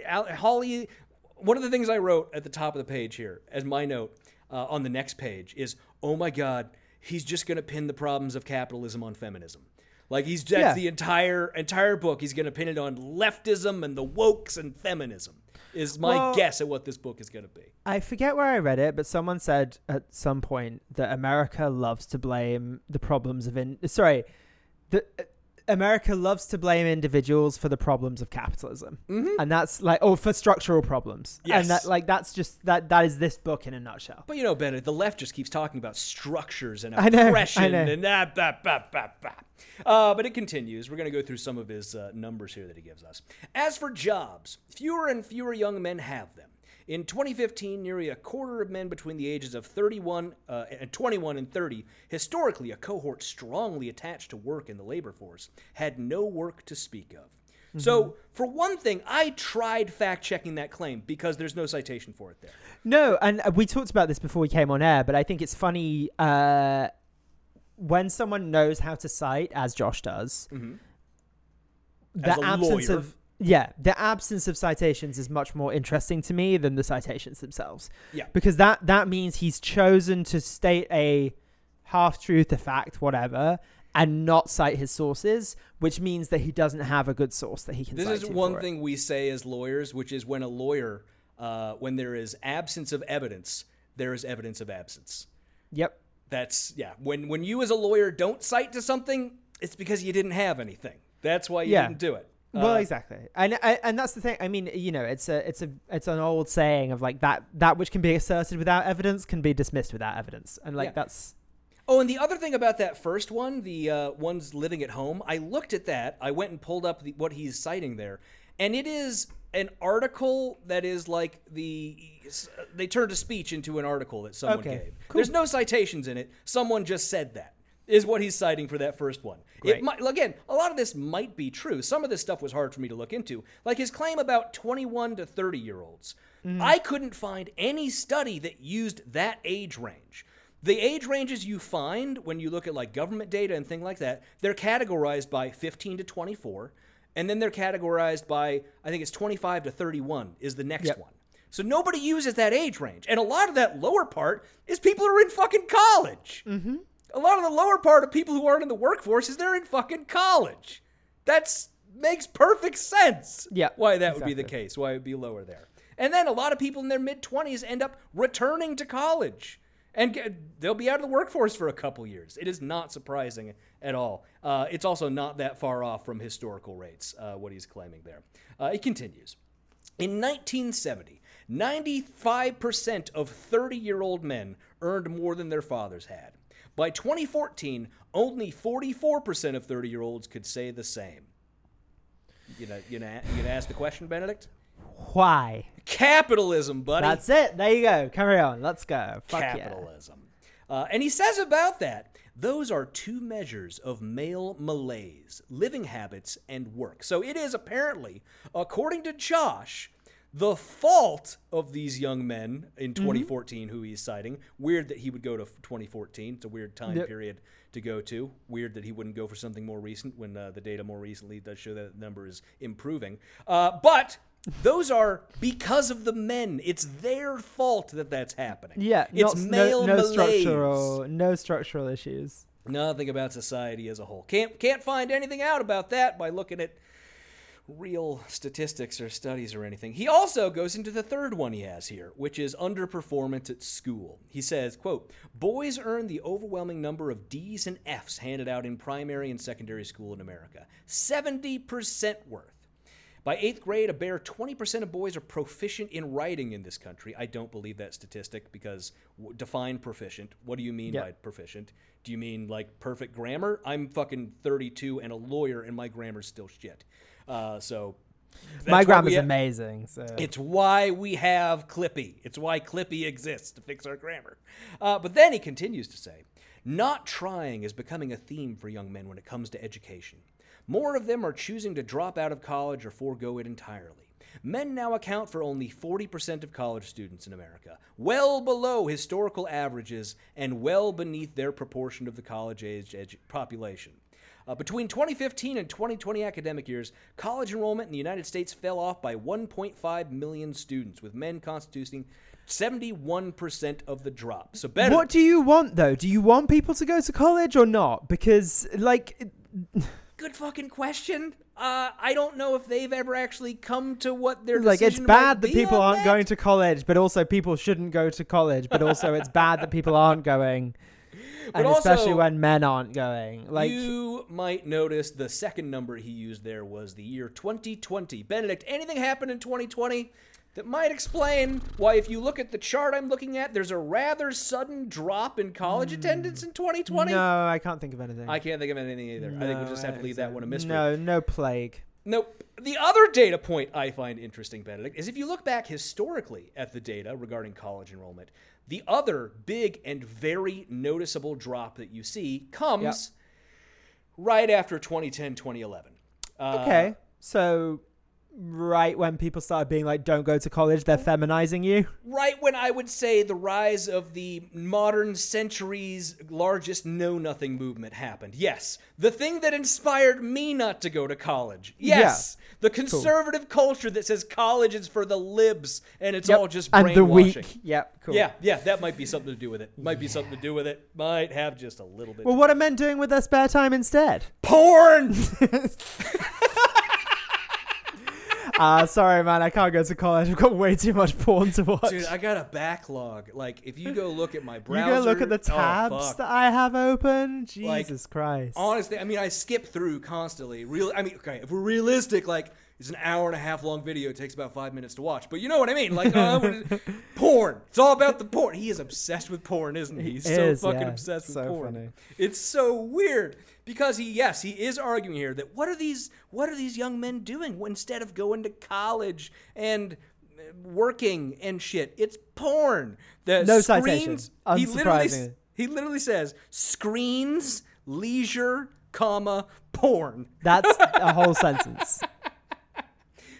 Hawley. One of the things I wrote at the top of the page here, as my note uh, on the next page, is, "Oh my God, he's just going to pin the problems of capitalism on feminism." Like he's that's Yeah. the entire entire book. He's going to pin it on leftism and the wokes and feminism. Is my Well- guess at what this book is going to be. I forget where I read it, but someone said at some point that America loves to blame the problems of in sorry, the America loves to blame individuals for the problems of capitalism, mm-hmm. and that's like oh for structural problems. Yes. and that like that's just that that is this book in a nutshell. But you know, Bennett, the left just keeps talking about structures and I know, I oppression know. and that, that, that, that, that. Uh, but it continues. We're going to go through some of his uh, numbers here that he gives us. As for jobs, fewer and fewer young men have them. In 2015, nearly a quarter of men between the ages of 31 uh, and 21 and 30, historically a cohort strongly attached to work in the labor force, had no work to speak of. So, for one thing, I tried fact checking that claim because there's no citation for it there. No, and uh, we talked about this before we came on air, but I think it's funny uh, when someone knows how to cite, as Josh does. The As a absence of yeah, the absence of citations is much more interesting to me than the citations themselves. Yeah. because that that means he's chosen to state a half truth, a fact, whatever, and not cite his sources, which means that he doesn't have a good source that he can. This is one for it. thing we say as lawyers, which is when a lawyer, uh, when there is absence of evidence, there is evidence of absence. Yep. That's yeah. When when you as a lawyer don't cite to something, it's because you didn't have anything. That's why you Yeah. didn't do it. Well, Uh, exactly, and and and that's the thing. I mean, you know, it's a it's a it's an old saying of like that that which can be asserted without evidence can be dismissed without evidence, and like Yeah. that's Oh, and the other thing about that first one, the uh, ones living at home, I looked at that. I went and pulled up the, what he's citing there, and it is an article that is like the they turned a speech into an article that someone Okay, gave. cool. There's no citations in it. Someone just said that is what he's citing for that first one. It might again, a lot of this might be true. Some of this stuff was hard for me to look into, like his claim about 21 to 30 year olds. Mm-hmm. I couldn't find any study that used that age range. The age ranges you find when you look at like government data and things like that, they're categorized by 15 to 24, and then they're categorized by I think it's 25 to 31 is the next Yep. one. So nobody uses that age range, and a lot of that lower part is people who are in fucking college. Mm-hmm. A lot of the lower part of people who aren't in the workforce is they're in fucking college. That's makes perfect sense. Yeah, why that would be the case. Why it would be lower there. And then a lot of people in their mid 20s end up returning to college and get, they'll be out of the workforce for a couple years. It is not surprising at all. Uh, it's also not that far off from historical rates, uh, what he's claiming there. Uh, it continues. In 1970, 95% of 30 year old men earned more than their fathers had. By 2014, only 44% of 30 year olds could say the same. You know, you know, you gonna ask the question, Benedict? why. Capitalism, buddy. That's it. There you go. Carry on. Let's go. Fuck yeah. capitalism. Uh, and he says about that, those are two measures of male malaise, living habits, and work. So it is apparently, according to Josh, the fault of these young men in Mm-hmm. 2014 who he's citing. Weird that he would go to 2014. It's a weird time Yep. period to go to. Weird that he wouldn't go for something more recent when uh, the data more recently does show that the number is improving. Uh, but those are because of the men. It's their fault that that's happening. Yeah. it's not, male no, no structural no structural issues. Nothing about society as a whole. Can't can't find anything out about that by looking at real statistics or studies or anything. He also goes into the third one he has here, which is underperformance at school. He says, quote, boys earn the overwhelming number of D's and F's handed out in primary and secondary school in America. 70% worth. By eighth grade, a bare 20% of boys are proficient in writing in this country. I don't believe that statistic because w- define proficient. What do you mean Yeah. by proficient? Do you mean like perfect grammar? I'm fucking 32 and a lawyer, and my grammar's still shit. Uh, so. My why is ha- amazing. So it's why we have Clippy. It's why Clippy exists to fix our grammar. Uh, but then he continues to say, not trying is becoming a theme for young men when it comes to education. More of them are choosing to drop out of college or forego it entirely. Men now account for only 40% of college students in America, well below historical averages and well beneath their proportion of the college aged edu- population. Uh, between 2015 and 2020 academic years, college enrollment in the United States fell off by 1.5 million students, with men constituting 71% of the drop. So better. What do you want though? Do you want people to go to college or not? Because like <laughs> Good fucking question. Uh, I don't know if they've ever actually come to what their like it's bad that people aren't that. going to college, but also people shouldn't go to college, but also it's bad that people aren't going. But and especially when men aren't going. Like you might notice the second number he used there was the year 2020. Benedict, anything happened in 2020 that might explain why, if you look at the chart I'm looking at, there's a rather sudden drop in college attendance in 2020? Hmm. No, I can't think of anything. I can't think of anything either. I think we'll just have to leave that one a mystery. No, no plague. Nope. The other data point I find interesting, Benedict, is if you look back historically at the data regarding college enrollment, the other big and very noticeable drop that you see comes right after 2010, 2011. Uh, Okay, so right when people started being like, "Don't go to college," they're feminizing you. right when I would say the rise of the modern century's largest know nothing movement happened. Yes. The thing that inspired me not to go to college. Yes. The conservative culture that says college is for the libs and it's Yep. all just brainwashing. and the weak. Yep. Cool. Yeah, yeah, that might be something to do with it. Might be something to do with it. Might have just a little bit. Well, what are men doing with their spare time instead? porn. <laughs> <laughs> Ah, sorry, man, I can't go to college. I've got way too much porn to watch. Dude, I got a backlog. Like, if you go look at my browser, <laughs> you go look at the oh, tabs fuck. that I have open. Like, Jesus Christ. honestly, I mean, I skip through constantly. Real, I mean, okay, if we're realistic, like it's an hour and a half long video. It takes about five minutes to watch. But you know what I mean? Like, uh, <laughs> porn. It's all about the porn. He is obsessed with porn, isn't he? He's He so is, fucking yeah. obsessed with So porn. funny. It's so weird because he, yes, he is arguing here that what are these, what are these young men doing instead of going to college and uh, working and shit? It's porn. The No citation, screens. He literally, he literally says screens, leisure, comma, porn. <laughs> That's a whole sentence.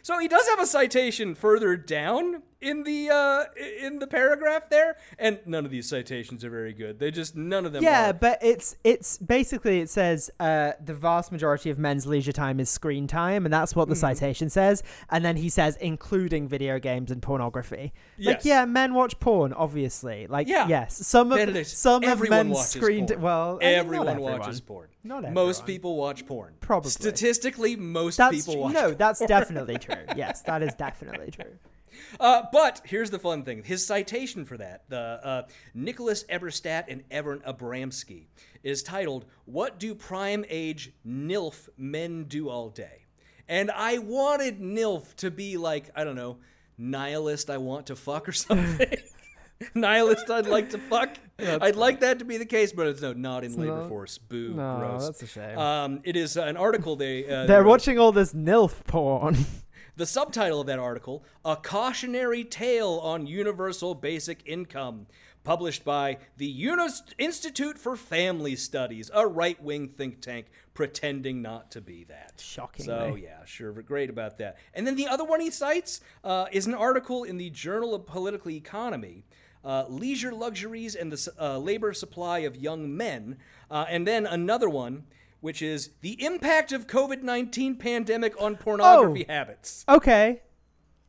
So he does have a citation further down in the uh, in the paragraph there, and none of these citations are very good. They just none of them. Yeah, are. but it's it's basically it says uh, the vast majority of men's leisure time is screen time, and that's what the Mm-hmm. citation says. And then he says including video games and pornography. Like, Yes. yeah, men watch porn, obviously. Like, Yeah. yes, some of some of everyone men's screen. porn. well, I mean, everyone everyone. watches porn. Not everyone. Most people watch porn. Probably. Statistically, most That's people watch. no, that's definitely <laughs> true. Yes, that is definitely true. Uh, but here's the fun thing: his citation for that, the uh, Nicholas Eberstadt and Evan Abramsky, is titled "What Do Prime Age NILF Men Do All Day?" And I wanted NILF to be like I don't know, nihilist. I want to fuck or <laughs> something. nihilist. I'd like to fuck. <laughs> I'd like that to be the case, but it's no, not in labor not- force. Boo. No, gross. that's a shame. Um, it is an article they uh, They're watching all this nilf porn. <laughs> The subtitle of that article, A Cautionary Tale on Universal Basic Income, published by the Unis- Institute for Family Studies, a right wing think tank pretending not to be that. Shocking. So, yeah, sure, great about that. And then the other one he cites uh, is an article in the Journal of Political Economy. Uh, leisure luxuries and the uh, labor supply of young men, uh, and then another one, which is the impact of COVID nineteen pandemic on pornography habits. okay.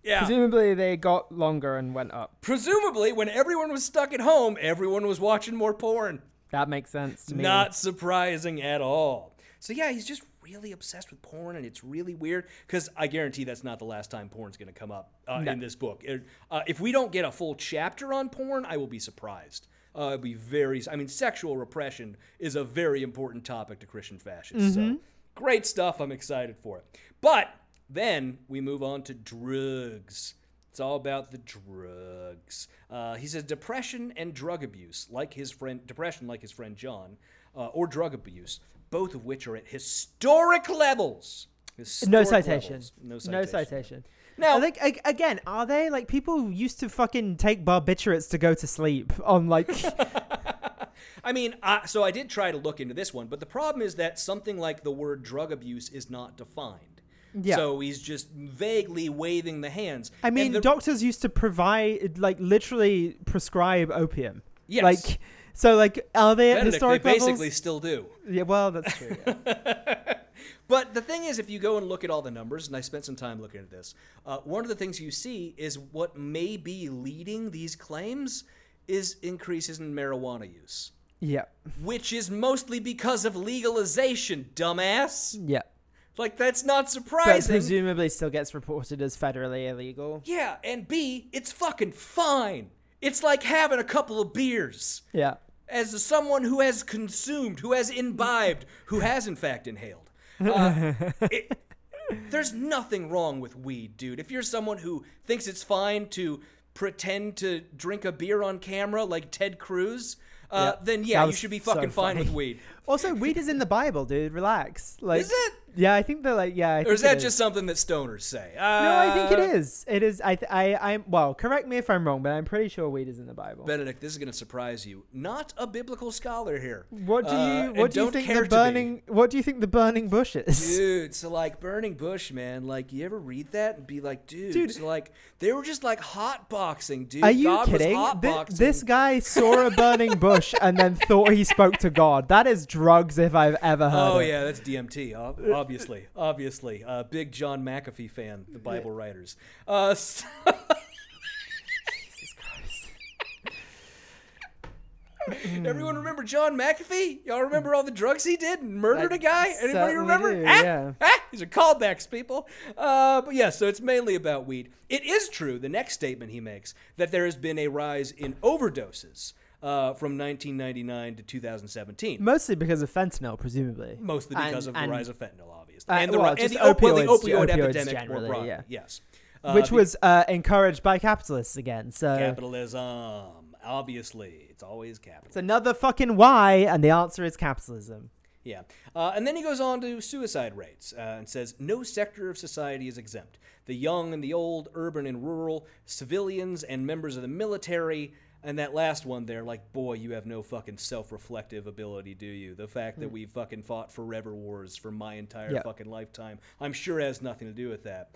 Yeah. Presumably they got longer and went up. Presumably, when everyone was stuck at home, everyone was watching more porn. That makes sense to me. Not surprising at all. So, yeah, he's just really obsessed with porn, and it's really weird because I guarantee that's not the last time porn's going to come up uh, in this book. Uh, if we don't get a full chapter on porn, I will be surprised. Uh, it'd be very. I mean, sexual repression is a very important topic to Christian fascists. So, great stuff. I'm excited for it. But then we move on to drugs. It's all about the drugs. Uh, he says depression and drug abuse, like his friend, depression, like his friend John, uh, or drug abuse, both of which are at historic levels. No citation. No No citation. I ag- again, are they like people used to fucking take barbiturates to go to sleep on like <laughs> <laughs> I mean, I, so I did try to look into this one, but the problem is that something like the word drug abuse is not defined. Yeah. So he's just vaguely waving the hands. I mean, the- doctors used to provide like literally prescribe opium. Yes. Like so like are they at Benedict, they basically levels? still do. Yeah, well, that's true. yeah. <laughs> But the thing is, if you go and look at all the numbers, and I spent some time looking at this, uh, one of the things you see is what may be leading these claims is increases in marijuana use, yeah. which is mostly because of legalization, dumbass. Yeah. Like, that's not surprising. But presumably still gets reported as federally illegal. yeah, and B, it's fucking fine. It's like having a couple of beers. Yeah. as someone who has consumed, who has imbibed, who has in fact inhaled. Uh, it- there's nothing wrong with weed, dude. If you're someone who thinks it's fine to pretend to drink a beer on camera like Ted Cruz, uh, Yeah. then yeah, you should be so fucking fine with weed. Also, weed is in the Bible, dude. Relax. Like Is it? Yeah, I think they're like yeah. I Or is that just something that stoners say? No, I think it Uh, is. It is. I. Th- I. I'm. Well, correct me if I'm wrong, but I'm pretty sure weed is in the Bible. Benedict, this is going to surprise you. Not a biblical scholar here. what do Uh, you? and What do you think the burning? What do you think the burning bush is? Dude, so like burning bush, man. Like, you ever read that and be like, dude, Dude. so like they were just like hot boxing, dude. Are you God kidding? Was Thi- this guy saw a burning <laughs> bush and then thought he spoke to God. That is drugs if I've ever heard. Oh it. yeah, that's DMT. ob- Obviously, obviously, uh, big John McAfee fan. The Bible writers. Uh, s- <laughs> <laughs> Everyone remember John McAfee? Y'all remember all the drugs he did and murdered I a guy? Anybody remember? do, Ah, yeah. ah, these are callbacks, people. Uh, but yeah, so it's mainly about weed. It is true. The next statement he makes that there has been a rise in overdoses uh, from 1999 to 2017. Mostly because of fentanyl, presumably. Mostly because And- of the and- rise of fentanyl, obviously, Uh, and the, well, and the, op- well, the opioid opioids epidemic more broadly. yeah. Yes, Uh, which the was uh, encouraged by capitalists again. So capitalism. Obviously, it's always capitalism. it's another fucking why, and the answer is capitalism. Yeah. Uh, and then he goes on to suicide rates uh, and says no sector of society is exempt. The young and the old, urban and rural, civilians and members of the military. And that last one there, like, boy, you have no fucking self reflective ability, do you? The fact that we fucking fought forever wars for my entire Hmm. Yeah. fucking lifetime, I'm sure has nothing to do with that.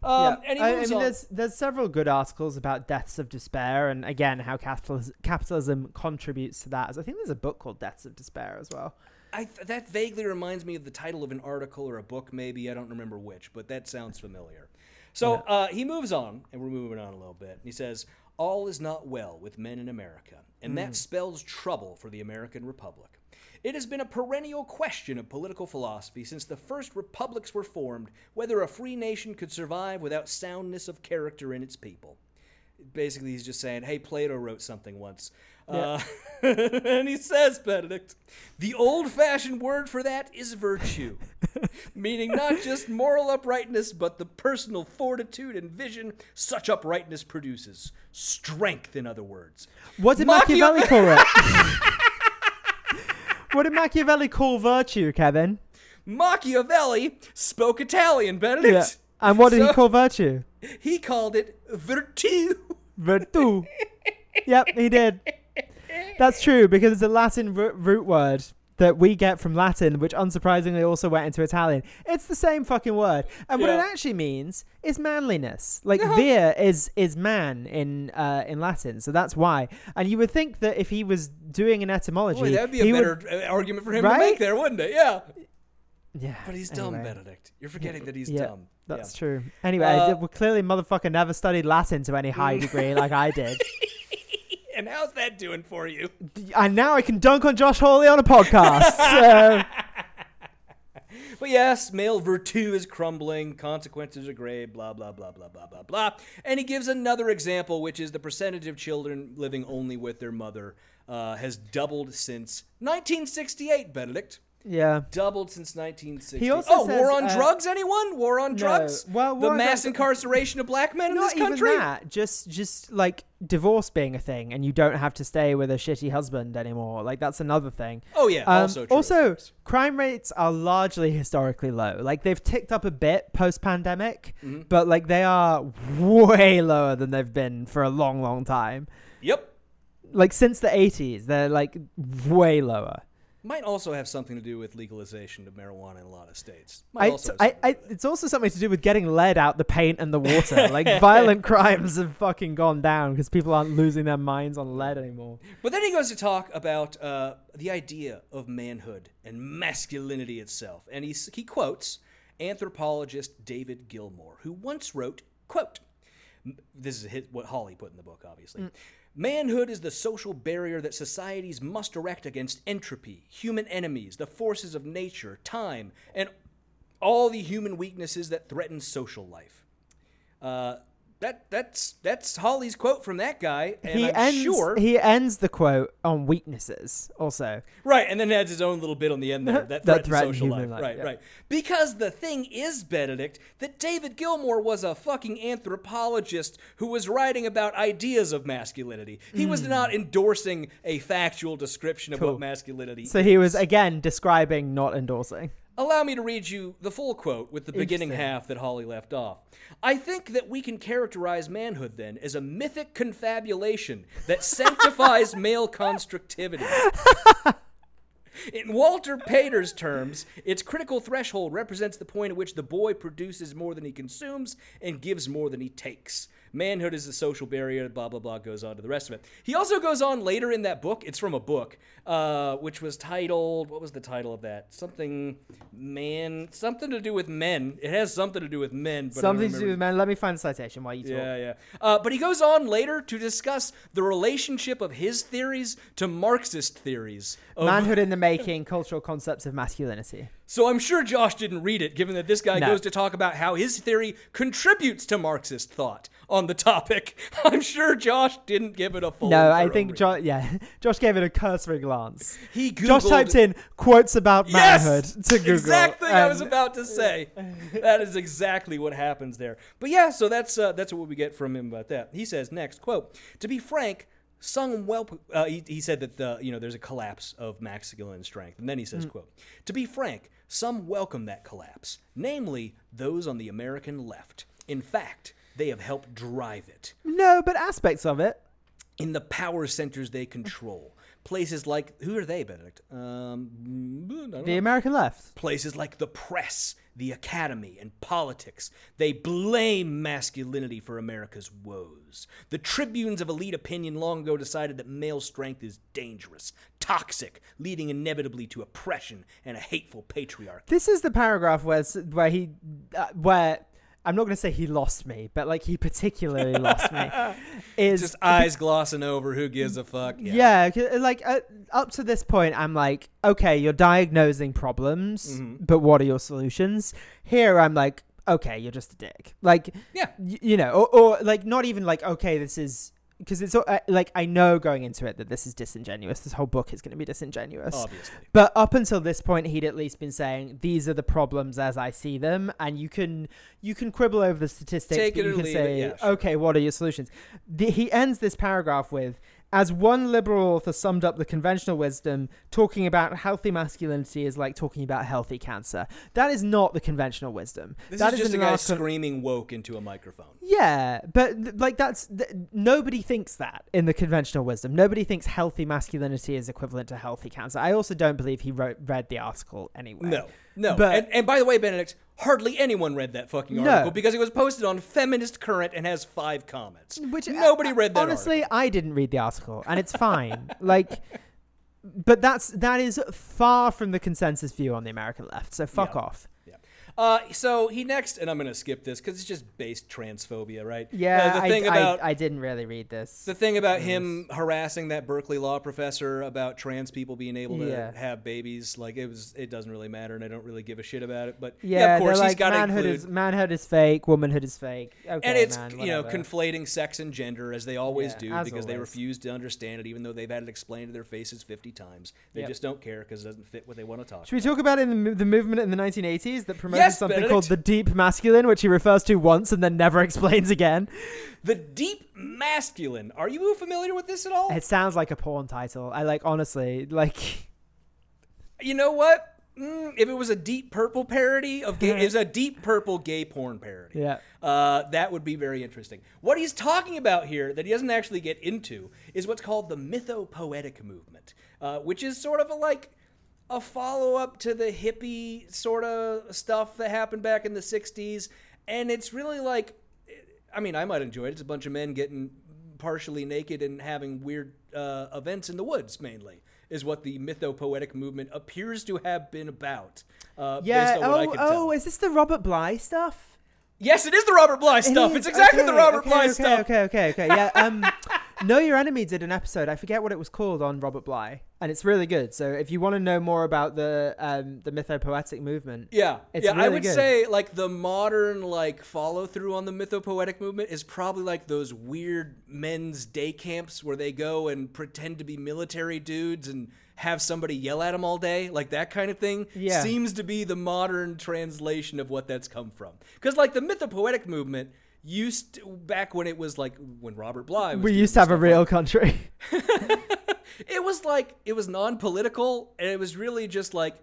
Um, he I, I mean, on. there's there's several good articles about deaths of despair, and again how capitalism capitalism contributes to that. As I think there's a book called Deaths of Despair as well. I th- that vaguely reminds me of the title of an article or a book, maybe. I don't remember which, but that sounds familiar. So uh, he moves on, and we're moving on a little bit. He says, All is not well with men in America, and that hmm. spells trouble for the American Republic. It has been a perennial question of political philosophy since the first republics were formed whether a free nation could survive without soundness of character in its people basically he's just saying, "Hey, Plato wrote something once," uh, <laughs> and he says, "Benedict, the old-fashioned word for that is virtue, <laughs> meaning not just moral uprightness, but the personal fortitude and vision such uprightness produces. Strength, in other words." What did Machiavelli- Machiavelli call it? <laughs> what did Machiavelli call virtue, Kevin? Machiavelli spoke Italian, Benedict. And what did he call virtue? He called it virtù. Virtu. yep, he did. That's true because it's a Latin root word that we get from Latin, which unsurprisingly also went into Italian. It's the same fucking word, and what it Yeah. Actually means is manliness. Like vir is is man in uh, in Latin, so that's why. And you would think that if he was doing an etymology, Boy, that'd be a better would, uh, argument for him to make there, wouldn't it? Yeah. yeah. But he's dumb, anyway. Benedict. You're forgetting that he's Yeah, dumb. That's Yeah. true. Anyway, Uh, well, clearly, motherfucker never studied Latin to any high degree like I did. <laughs> And how's that doing for you? And now I can dunk on Josh Hawley on a podcast. <laughs> so. But yes, male virtue is crumbling, consequences are grave, blah, blah, blah, blah, blah, blah, blah. And he gives another example, which is the percentage of children living only with their mother uh, has doubled since 1968, Benedict. Yeah. Doubled since 1960. He also oh, says, war on uh, drugs, anyone? War on No. drugs? Well, the mass drugs- incarceration of black men in Not this even country? that. Just, just like divorce being a thing, and you don't have to stay with a shitty husband anymore. Like that's another thing. Oh, yeah, Um, also true. also, crime rates are largely historically low. Like they've ticked up a bit post pandemic, Mm-hmm. but like they are way lower than they've been for a long, long time. Yep. Like since the 80s, they're like way lower. Might also have something to do with legalization of marijuana in a lot of states. I, also I, I, do with it. it's also something to do with getting lead out the paint and the water. <laughs> like violent crimes have fucking gone down because people aren't losing their minds on lead anymore. But then he goes to talk about uh, the idea of manhood and masculinity itself, and he he quotes anthropologist David Gilmore, who once wrote, "quote This is what Hawley put in the book, obviously. Manhood is the social barrier that societies must erect against entropy, human enemies, the forces of nature, time, and all the human weaknesses that threaten social life. Uh, that that's that's Hawley's quote from that guy, and he I'm ends sure he ends the quote on weaknesses also. Right, and then adds his own little bit on the end there that <laughs> That threatens threaten social life. life, Right, yeah. right. Because the thing is, Benedict, that David Gilmore was a fucking anthropologist who was writing about ideas of masculinity. He was not endorsing a factual description of Hmm. Cool. what masculinity So he was again describing, not endorsing. Allow me to read you the full quote with the beginning half that Hawley left off. I think that we can characterize manhood then as a mythic confabulation that sanctifies <laughs> male constructivity. In Walter Pater's terms, its critical threshold represents the point at which the boy produces more than he consumes and gives more than he takes. Manhood is a social barrier, blah, blah, blah, goes on to the rest of it. He also goes on later in that book, it's from a book, uh, which was titled, what was the title of that? Something, man, something to do with men. It has something to do with men. But Something to do with men. Let me find the citation while you talk. yeah, yeah. Uh, but he goes on later to discuss the relationship of his theories to Marxist theories. Of, Manhood in the making, cultural concepts of masculinity. So I'm sure Josh didn't read it, given that this guy No. goes to talk about how his theory contributes to Marxist thought on the topic. <laughs> I'm sure Josh didn't give it a full. No, I think. Josh. Yeah, <laughs> Josh gave it a cursory glance. He Googled, Josh typed in quotes about Yes, manhood to Google. exact thing I was about to say. that is exactly what happens there. But yeah, so that's uh, that's what we get from him about that. He says next quote: "To be frank." Some well, uh, he, he said that the you know there's a collapse of masculine strength, and then he says, Mm. "quote To be frank, some welcome that collapse, namely those on the American left. In fact, they have helped drive it No, but aspects of it. in the power centers they control. Places like who are they, Benedict? Um, The know American left. places like the press, the academy, and politics. They blame masculinity for America's woes. The tribunes of elite opinion long ago decided that male strength is dangerous, toxic, leading inevitably to oppression and a hateful patriarchy. This is the paragraph where where he uh, where I'm not going to say he lost me, but like he particularly lost me. <laughs> Is Just eyes glossing over who gives a fuck. Yeah. like uh, up to this point, I'm like, okay, you're diagnosing problems, Mm-hmm. but what are your solutions? Here, I'm like, okay, you're just a dick. Like, Yeah. y- you know, or, or like not even like, okay, this is because it's uh, like I know going into it that this is disingenuous. This whole book is going to be disingenuous. Obviously. But up until this point, he'd at least been saying these are the problems as I see them, and you can you can quibble over the statistics, Take but you can leave it, say, yeah, sure. okay, what are your solutions? The, he ends this paragraph with. As one liberal author summed up the conventional wisdom, talking about healthy masculinity is like talking about healthy cancer. That is not the conventional wisdom. This That is just a guy article- screaming woke into a microphone. yeah, but like that's th- nobody thinks that in the conventional wisdom. Nobody thinks healthy masculinity is equivalent to healthy cancer. I also don't believe he wrote read the article anyway. No, no. But- and, and by the way, Benedict, hardly anyone read that fucking No. article because it was posted on Feminist Current and has five comments. Which nobody uh, read that. Honestly, article. I didn't read the article, and it's fine. <laughs> like, but that's that is far from the consensus view on the American left. So fuck Yeah. off. Uh, so he next, and I'm gonna skip this because it's just based transphobia, right? Yeah, Uh, the thing I- about I, didn't really read this. the thing about him harassing that Berkeley law professor about trans people being able to Yeah. have babies, like it was, it doesn't really matter, and I don't really give a shit about it. But yeah, yeah, of course they're he's like got to manhood include. is manhood is fake, womanhood is fake. Okay, and it's man, you know conflating sex and gender as they always Yeah, do because they refuse to understand it even though they've had it explained to their faces 50 times they Yep. just don't care because it doesn't fit what they want to talk Should we talk about in the, the movement in the 1980s that promoted Something Benedict. called the deep masculine, which he refers to once and then never <laughs> explains again? the deep masculine are you familiar with this at all It sounds like a porn title. I like honestly like. <laughs> you know what Mm, if it was a deep purple parody of gay, is a deep purple gay porn parody. Yeah. Uh, that would be very interesting. What he's talking about here that he doesn't actually get into is what's called the mythopoetic movement, uh, which is sort of a like a follow up to the hippie sort of stuff that happened back in the 60s. And it's really like, I mean, I might enjoy it. It's a bunch of men getting partially naked and having weird uh, events in the woods, mainly, is what the mythopoetic movement appears to have been about. Uh, Yeah. based on what I Oh, oh, is this the Robert Bly stuff? Yes, it is the Robert Bly stuff. It's exactly the Robert okay, Bly okay, stuff. Okay, okay, okay. Yeah. Um, <laughs> Know Your Enemy did an episode. I forget what it was called on Robert Bly, and it's really good. So if you want to know more about the um the mythopoetic movement, Yeah, It's yeah. I would good. say like the modern like follow through on the mythopoetic movement is probably like those weird men's day camps where they go and pretend to be military dudes and have somebody yell at them all day, like that kind of thing. Yeah. seems to be the modern translation of what that's come from. Because like the mythopoetic movement used to, back when it was like when Robert Bly was we used to have a real country. <laughs> <laughs> it was like it was non-political and it was really just like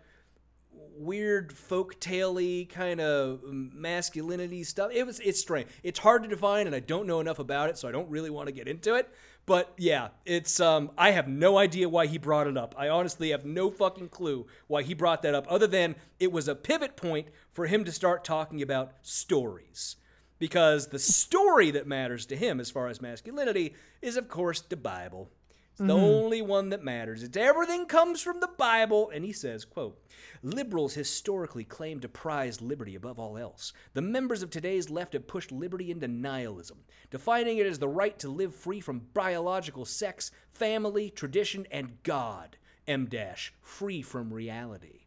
weird folk taley kind of masculinity stuff. It was it's strange. It's hard to define, and I don't know enough about it, so I don't really want to get into it. But yeah, it's um I have no idea why he brought it up. I honestly have no fucking clue why he brought that up other than it was a pivot point for him to start talking about stories. Because the story that matters to him as far as masculinity is of course the Bible. It's the mm-hmm. only one that matters. It's everything comes from the Bible. And he says, quote, liberals historically claim to prize liberty above all else. The members of today's left have pushed liberty into nihilism, defining it as the right to live free from biological sex, family, tradition, and God. M dash free from reality.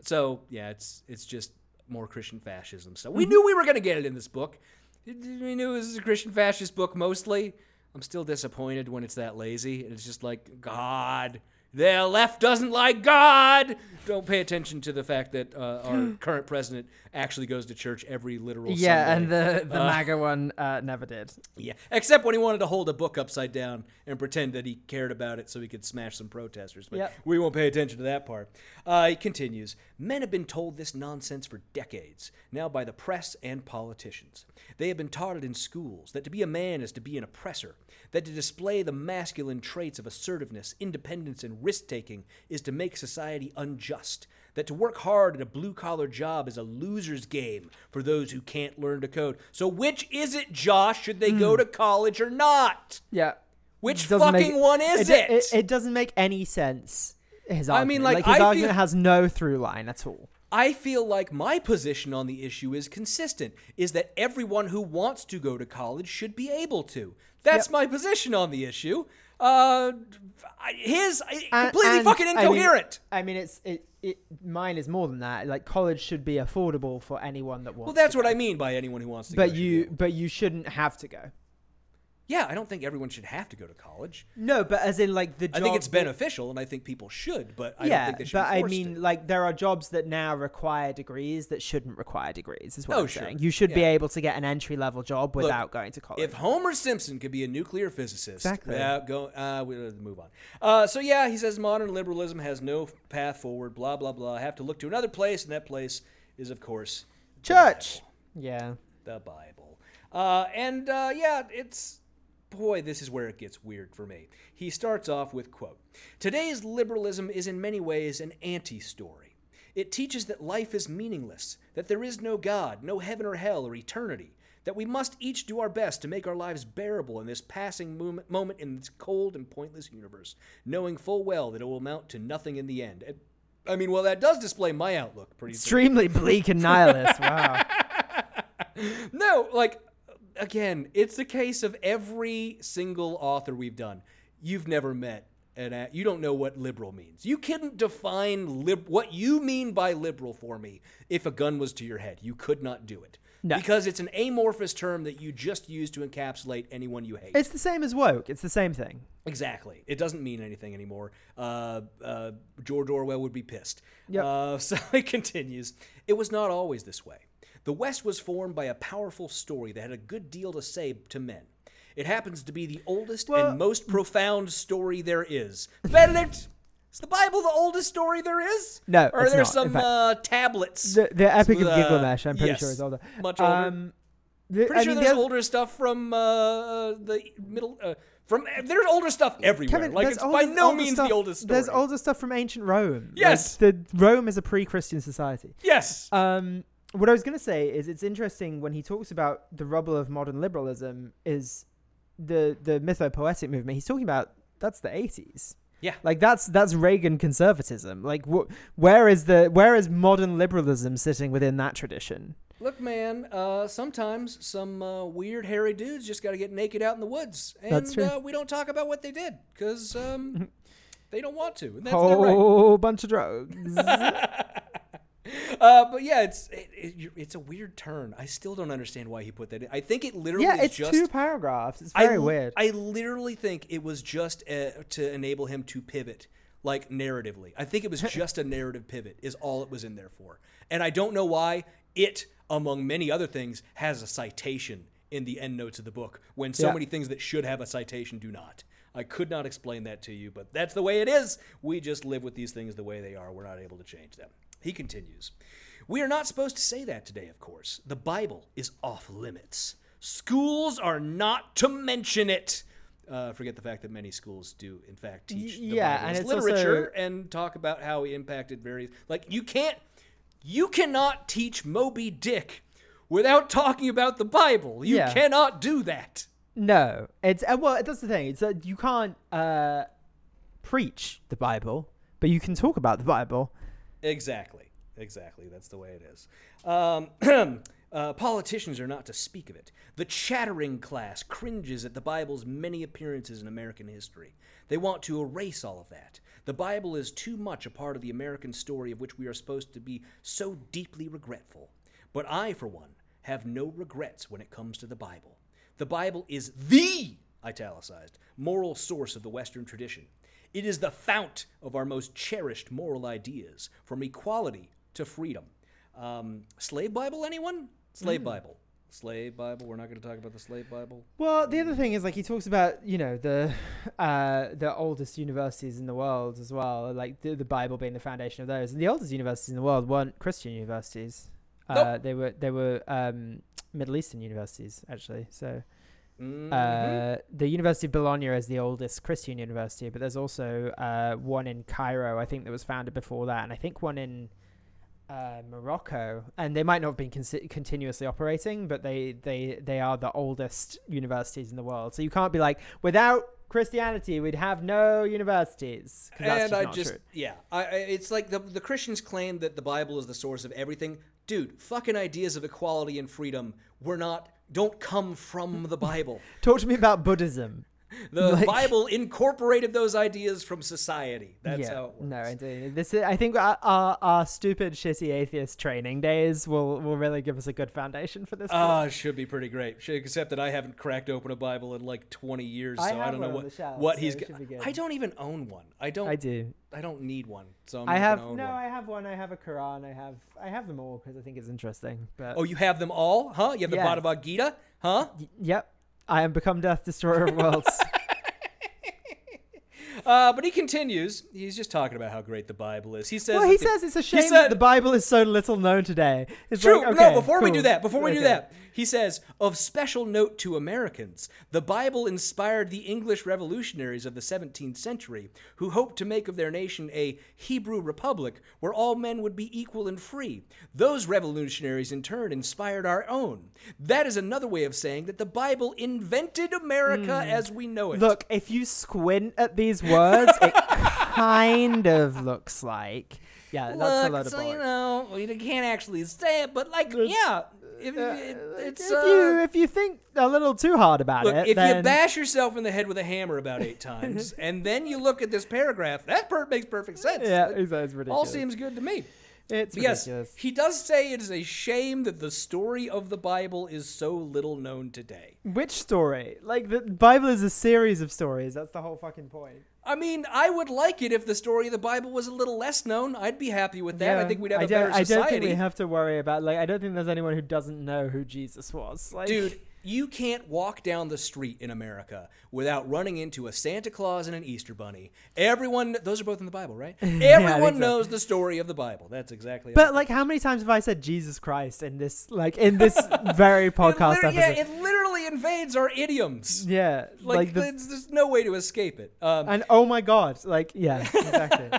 So yeah, it's it's just more Christian fascism. So we knew we were going to get it in this book. We knew this is a Christian fascist book mostly. I'm still disappointed when it's that lazy. It's just like God. The left doesn't like God. Don't pay attention to the fact that uh, our <gasps> current president actually goes to church every literal Sunday. Yeah, and Sunday. the the MAGA one uh, never did. Yeah, except when he wanted to hold a book upside down and pretend that he cared about it so he could smash some protesters. But Yep. we won't pay attention to that part. Uh, he continues Men have been told this nonsense for decades, now by the press and politicians. They have been taught it in schools that to be a man is to be an oppressor, that to display the masculine traits of assertiveness, independence, and risk taking is to make society unjust. That to work hard at a blue collar job is a loser's game for those who can't learn to code. So, which is it, Josh? Should they go to college or not? Yeah. Which fucking make- one is it? it? It, doesn't make any sense. His I mean, argument. like, his I argument feel- has no through line at all. I feel like my position on the issue is consistent is that everyone who wants to go to college should be able to. That's Yep. my position on the issue. Uh, his And- completely and, fucking I mean- incoherent. I mean, it's it, it. Mine is more than that. Like college should be affordable for anyone that wants. well, that's what go. I mean by anyone who wants to. But go you, but you shouldn't have to go. Yeah, I don't think everyone should have to go to college. No, but as in like the. Job I think it's beneficial, and I think people should. But I yeah, don't think they should. but I mean, to. like there are jobs that now require degrees that shouldn't require degrees. Is what Oh, I'm sure. saying. You should be able to get an entry level job Look, without going to college. If Homer Simpson could be a nuclear physicist, Exactly. without go, uh, we'll move on. Uh, so yeah, he says modern liberalism has no path forward. Blah blah blah. I have to look to another place, and that place is, of course, Church. Bible. Yeah. The Bible. Uh, and uh, yeah, it's boy, this is where it gets weird for me. He starts off with quote: "Today's liberalism is in many ways an anti-story." It teaches that life is meaningless, that there is no God, no heaven or hell or eternity, that we must each do our best to make our lives bearable in this passing moment, moment in this cold and pointless universe, knowing full well that it will amount to nothing in the end. I mean, well, that does display my outlook pretty Extremely bleak and nihilist. Wow. <laughs> No, like again, it's the case of every single author we've done. You've never met an a- you don't know what liberal means. You couldn't define lib- what you mean by liberal for me if a gun was to your head. You could not do it. No. Because it's an amorphous term that you just use to encapsulate anyone you hate. It's the same as woke. It's the same thing. Exactly. It doesn't mean anything anymore. Uh, uh, George Orwell would be pissed. Yep. Uh, <laughs> so it continues. It was not always this way. The West was formed by a powerful story that had a good deal to say to men. It happens to be the oldest Well- and most profound story there is. Benedict, is the Bible the oldest story there is? No, or are it's there not, some fact. uh, tablets? The, the Epic of Uh, Gilgamesh, I'm pretty yes, sure is older. much older. Um, the, Pretty I sure mean, there's the- older stuff from uh, the middle. Uh, from there's older stuff everywhere. Kevin, like it's by no means stuff, the oldest story. There's older stuff from ancient Rome. Like, Yes. the Rome is a pre-Christian society. Yes. Um, what I was going to say is it's interesting when he talks about the rubble of modern liberalism is the the mythopoetic movement. He's talking about that's the 80s. Yeah. Like that's that's Reagan conservatism. Like wh- where is the where is modern liberalism sitting within that tradition? Look, man. Uh, sometimes some uh, weird hairy dudes just got to get naked out in the woods, and. Uh, we don't talk about what they did because um, <laughs> they don't want to. And that's their right. Whole bunch of drugs. <laughs> <laughs> Uh, but yeah, it's it, it, it's a weird turn. I still don't understand why he put that in. I think it literally yeah, is it's just two paragraphs. It's very I, weird. I literally think it was just uh, to enable him to pivot, like narratively. I think it was <laughs> just a narrative pivot, is all it was in there for. And I don't know why it, among many other things, has a citation in the end notes of the book when so Yeah. many things that should have a citation do not. I could not explain that to you, but that's the way it is. We just live with these things the way they are. We're not able to change them. He continues We are not supposed to say that today, of course. The Bible is off limits. Schools are not to mention it. Uh, forget the fact that many schools do, in fact, teach the yeah, Bible and it's literature also- and talk about how it impacted various. Like, you can't, you cannot teach Moby Dick without talking about the Bible. You Yeah. cannot do that. No, it's uh, well. That's the thing. It's that you can't uh, preach the Bible, but you can talk about the Bible. Exactly. Exactly. That's the way it is. Um, <clears throat> uh, politicians are not to speak of it. The chattering class cringes at the Bible's many appearances in American history. They want to erase all of that. The Bible is too much a part of the American story of which we are supposed to be so deeply regretful. But I, for one, have no regrets when it comes to the Bible. The Bible is the, italicized, moral source of the Western tradition. It is the fount of our most cherished moral ideas, from equality to freedom. Um, slave Bible, anyone? Slave Bible. Slave Bible. We're not going to talk about the slave Bible. Well, the other thing is like he talks about you know the uh, the oldest universities in the world as well, like the, the Bible being the foundation of those. And the oldest universities in the world weren't Christian universities. Uh, Nope. They were they were um, Middle Eastern universities actually. So Mhm. uh, the University of Bologna is the oldest Christian university, but there's also uh, one in Cairo, I think, that was founded before that, and I think one in uh, Morocco. And they might not have been consi- continuously operating, but they, they they are the oldest universities in the world. So you can't be like, without Christianity, we'd have no universities. and I just true. yeah, I it's like the the Christians claim that the Bible is the source of everything. Dude, fucking ideas of equality and freedom were not don't come from the Bible. talk to me about Buddhism. The <laughs> Like- Bible incorporated those ideas from society. That's how it works. No, indeed. This is, I think our, our, our stupid, shitty atheist training days will, will really give us a good foundation for this. Ah, it should be pretty great. Except that I haven't cracked open a Bible in like 20 years, so I, have don't know what shelf, what so he's. it Go- should be good. I don't even own one. I don't. I do. I don't need one, so I'm I have no. one. I have one. I have a Quran. I have I have them all because I think it's interesting. But Oh, you have them all, huh? You have the Bhagavad Gita, huh? y- yep, I am become death, destroyer of worlds. <laughs> Uh, but he continues. He's just talking about how great the Bible is. He says. well, he that the- says it's a shame said- that the Bible is so little known today. It's True. Like, no, okay, before we do that, before we do that, he says, of special note to Americans, the Bible inspired the English revolutionaries of the 17th century, who hoped to make of their nation a Hebrew republic where all men would be equal and free. Those revolutionaries, in turn, inspired our own. That is another way of saying that the Bible invented America as we know it. Look, if you squint at these words, it kind of looks like. Yeah, that's a Look, lot of so, you know, you can't actually say it, but like, yeah, if, it, it's if uh, you if you think a little too hard about Look, it, if then you bash yourself in the head with a hammer about eight times, <laughs> and then you look at this paragraph, that part makes perfect sense. yeah, It it's, it's ridiculous. all seems good to me. it's yes, he does say it is a shame that the story of the Bible is so little known today. Which story? Like the Bible is a series of stories. That's the whole fucking point. I mean, I would like it if the story of the Bible was a little less known. I'd be happy with that. I think we'd have I a better I don't think we have to worry about like I don't think there's anyone who doesn't know who Jesus was. Like, Dude, you can't walk down the street in America without running into a Santa Claus and an Easter Bunny. Everyone, those are both in the Bible, right? <laughs> Everyone so. knows the story of the Bible. That's exactly. But like, how many times have I said Jesus Christ in this like in this <laughs> very podcast episode? yeah, it literally invades our idioms. yeah, Like, like, the, there's, there's no way to escape it. Um, and oh my god, like yeah, <laughs> exactly.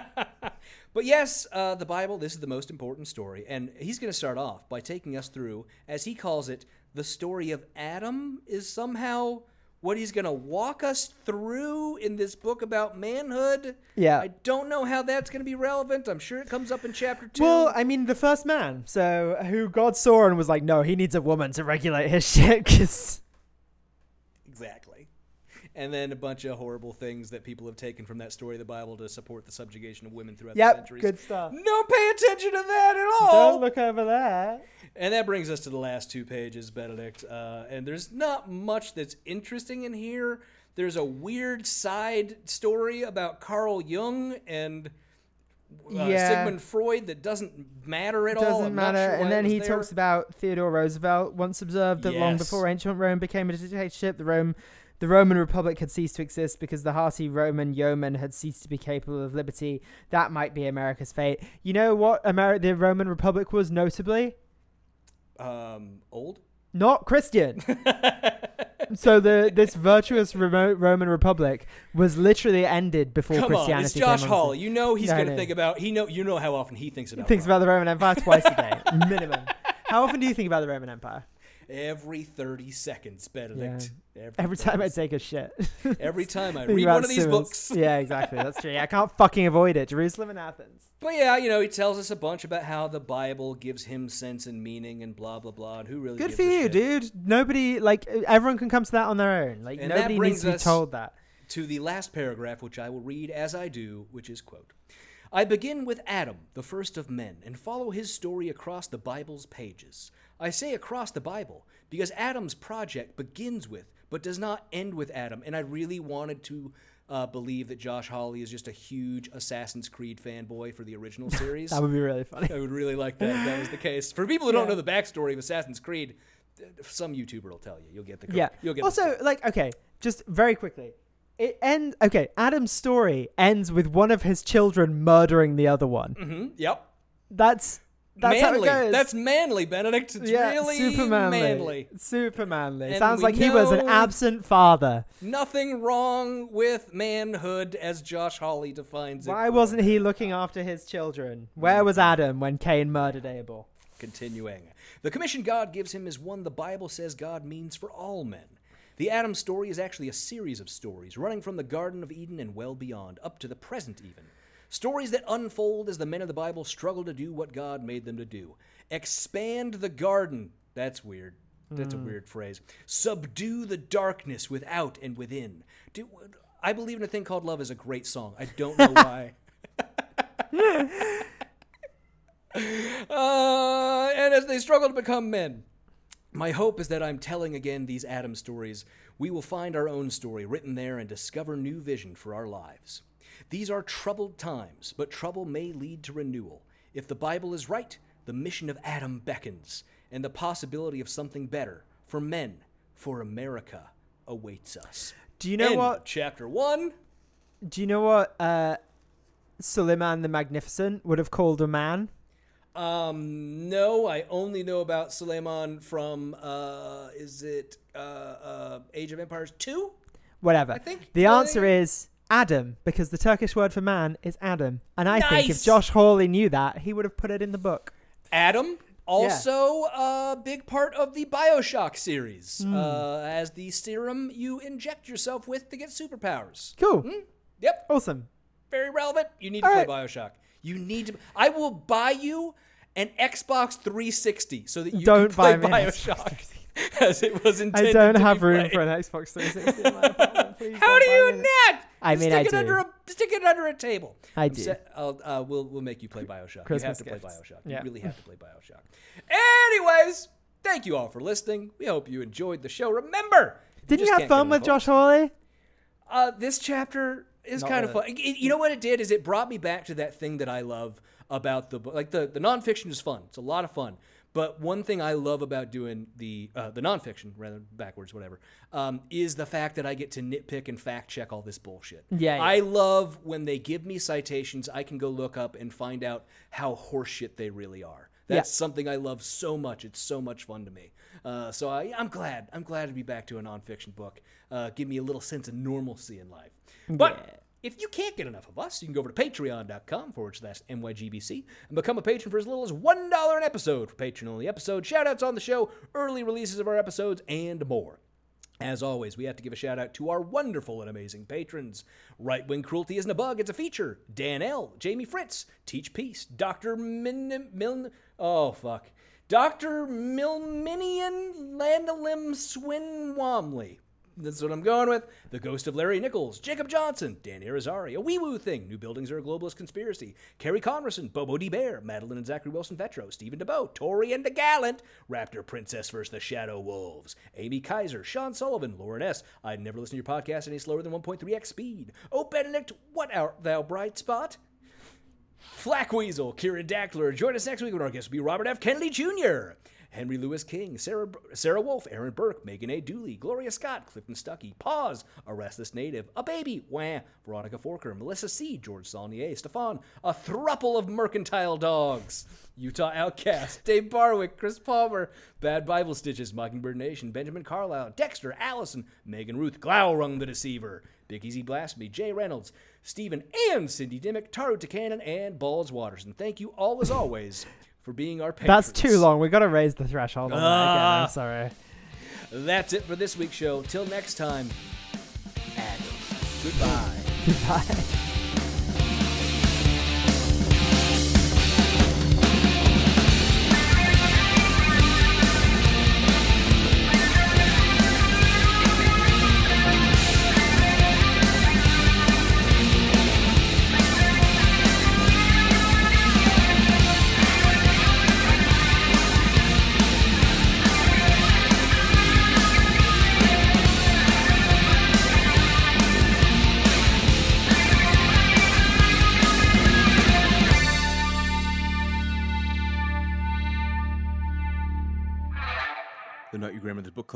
But yes, uh, the Bible, this is the most important story. And he's going to start off by taking us through, as he calls it, the story of Adam is somehow what he's going to walk us through in this book about manhood. Yeah. I don't know how that's going to be relevant. I'm sure it comes up in chapter two. well, I mean, the first man, so who God saw and was like, no, he needs a woman to regulate his <laughs> shit, because exactly. And then a bunch of horrible things that people have taken from that story of the Bible to support the subjugation of women throughout the yep, centuries. good stuff. Don't pay attention to that at all. Don't look over that. And that brings us to the last two pages, Benedict. Uh, and there's not much that's interesting in here. There's a weird side story about Carl Jung and uh, Yeah. Sigmund Freud that doesn't matter at all. Doesn't I'm not matter. sure and then he there. talks about Theodore Roosevelt once observed that long before ancient Rome became a dictatorship, the Rome the Roman Republic had ceased to exist because the hearty Roman yeoman had ceased to be capable of liberty. That might be America's fate. You know what Ameri- the Roman Republic was notably? Um, old. Not Christian. <laughs> so the this virtuous remote Roman Republic was literally ended before Come on, Christianity. it's Josh on Hall. You know he's No, gonna no. think about. He know you know how often he thinks He about. thinks Rome. about the Roman Empire twice a day, <laughs> minimum. How often do you think about the Roman Empire? Every thirty seconds, Benedict. Every time I take a shit. <laughs> Every time I read one of these books. Yeah, exactly. That's true. Yeah, I can't fucking avoid it. Jerusalem and Athens. <laughs> But yeah, you know, he tells us a bunch about how the Bible gives him sense and meaning and blah blah blah. And who really Good for you, shit? dude. Nobody like everyone can come to that on their own. Like And nobody needs to be told that. to the last paragraph, which I will read as I do, which is quote. I begin with Adam, the first of men, and follow his story across the Bible's pages. I say across the Bible because Adam's project begins with, but does not end with Adam, and I really wanted to uh, believe that Josh Hawley is just a huge Assassin's Creed fanboy for the original <laughs> series. That would be really funny. I would really like that if that was the case. For people who don't know the backstory of Assassin's Creed, some YouTuber will tell you. You'll get the Yeah. You'll get Also, like, okay, just very quickly. It ends. Okay, Adam's story ends with one of his children murdering the other one. Mm-hmm. Yep. That's that's manly. how it goes. That's manly, Benedict. It's yeah, really super manly. manly. Super manly. And Sounds like he was an absent father. Nothing wrong with manhood as Josh Hawley defines it. Why wasn't he looking after his children? Where was Adam when Cain murdered Abel? Continuing. The commission God gives him is one the Bible says God means for all men. The Adam story is actually a series of stories running from the Garden of Eden and well beyond, up to the present even. Stories that unfold as the men of the Bible struggle to do what God made them to do. Expand the garden. That's weird. That's a weird phrase. Subdue the darkness without and within. Do, I believe in a thing called love is a great song. I don't know <laughs> why. Uh, and as they struggle to become men, my hope is that I'm telling again these Adam stories. We will find our own story written there and discover new vision for our lives. These are troubled times, but trouble may lead to renewal. If the Bible is right, the mission of Adam beckons, and the possibility of something better for men, for America, awaits us. Do you know End what? Chapter 1. Do you know what uh, Suleiman the Magnificent would have called a man? Um, no, I only know about Suleiman from, uh, is it, uh, uh, Age of Empires 2? Whatever. I think the answer is Adam, because the Turkish word for man is Adam. And I think if Nice. Josh Hawley knew that, he would have put it in the book. Adam, also a big part of the Bioshock series, uh, as the serum you inject yourself with to get superpowers. Cool. Yep, Awesome. very relevant. You need to play right. Bioshock. You need to. I will buy you an Xbox 360 so that you Don't can play buy me an Bioshock <laughs> as it was I intended. don't to have be room played. for an Xbox 360 in my apartment. <laughs> Please How don't do buy you me not? I You mean, stick I it do. under a stick it under a table. I do. sa- I'll, uh, we'll we'll make you play Bioshock. you have Christmas to play. Bioshock. Yeah. You really have to play Bioshock. Anyways, thank you all for listening. We hope you enjoyed the show. Remember, Did you just have fun with Josh Hawley? uh, this chapter is Not kind of fun. It- you know what it did is it brought me back to that thing that I love about the book. Like the the nonfiction is fun. It's a lot of fun. But one thing I love about doing the uh, the nonfiction, rather backwards, whatever, um, is the fact that I get to nitpick and fact check all this bullshit. Yeah, yeah. I love when they give me citations. I can go look up and find out how horseshit they really are. That's something I love so much. It's so much fun to me. Uh, so I, I'm glad. I'm glad to be back to a nonfiction book. Uh, give me a little sense of normalcy in life. But if you can't get enough of us, you can go over to patreon.com forward slash NYGBC and become a patron for as little as $1 an episode for patron only episodes, shout outs on the show, early releases of our episodes, and more. As always, we have to give a shout out to our wonderful and amazing patrons. Right Wing Cruelty Isn't a Bug, it's a feature. Dan L., Jamie Fritz, Teach Peace, Dr. Min. Miln. Oh, fuck. Dr. Milminian Landalim Swin Womley. That's what I'm going with. The Ghost of Larry Nichols, Jacob Johnson, Dan Irizarry, A Wee Woo Thing, New Buildings Are a Globalist Conspiracy, Kerry Converson, Bobo D. Bear, Madeline and Zachary Wilson Vetro, Stephen DeBoe, Tori and the Gallant, Raptor Princess vs. the Shadow Wolves, Amy Kaiser, Sean Sullivan, Lauren S. I'd never listen to your podcast any slower than 1.3x speed. Oh, Benedict, what art thou, bright spot? Flack Weasel, Kieran Dackler. Join us next week when our guest will be Robert F. Kennedy Jr. Henry Lewis King, Sarah, Sarah Wolf, Aaron Burke, Megan A. Dooley, Gloria Scott, Clifton Stuckey, Pause, A Restless Native, A Baby, Wah, Veronica Forker, Melissa C., George Saulnier, Stefan, A Thruple of Mercantile Dogs, Utah Outcast, Dave Barwick, Chris Palmer, Bad Bible Stitches, Mockingbird Nation, Benjamin Carlisle, Dexter, Allison, Megan Ruth, Glaurung the Deceiver, Big Easy Blasphemy, Jay Reynolds, Stephen and Cindy Dimmick, Taru Takanen, and Balls Waters. And thank you all as always for being our patrons. That's too long. We got to raise the threshold on that again. Ah. I'm sorry. That's it for this week's show. Till next time. <laughs> Goodbye. Goodbye.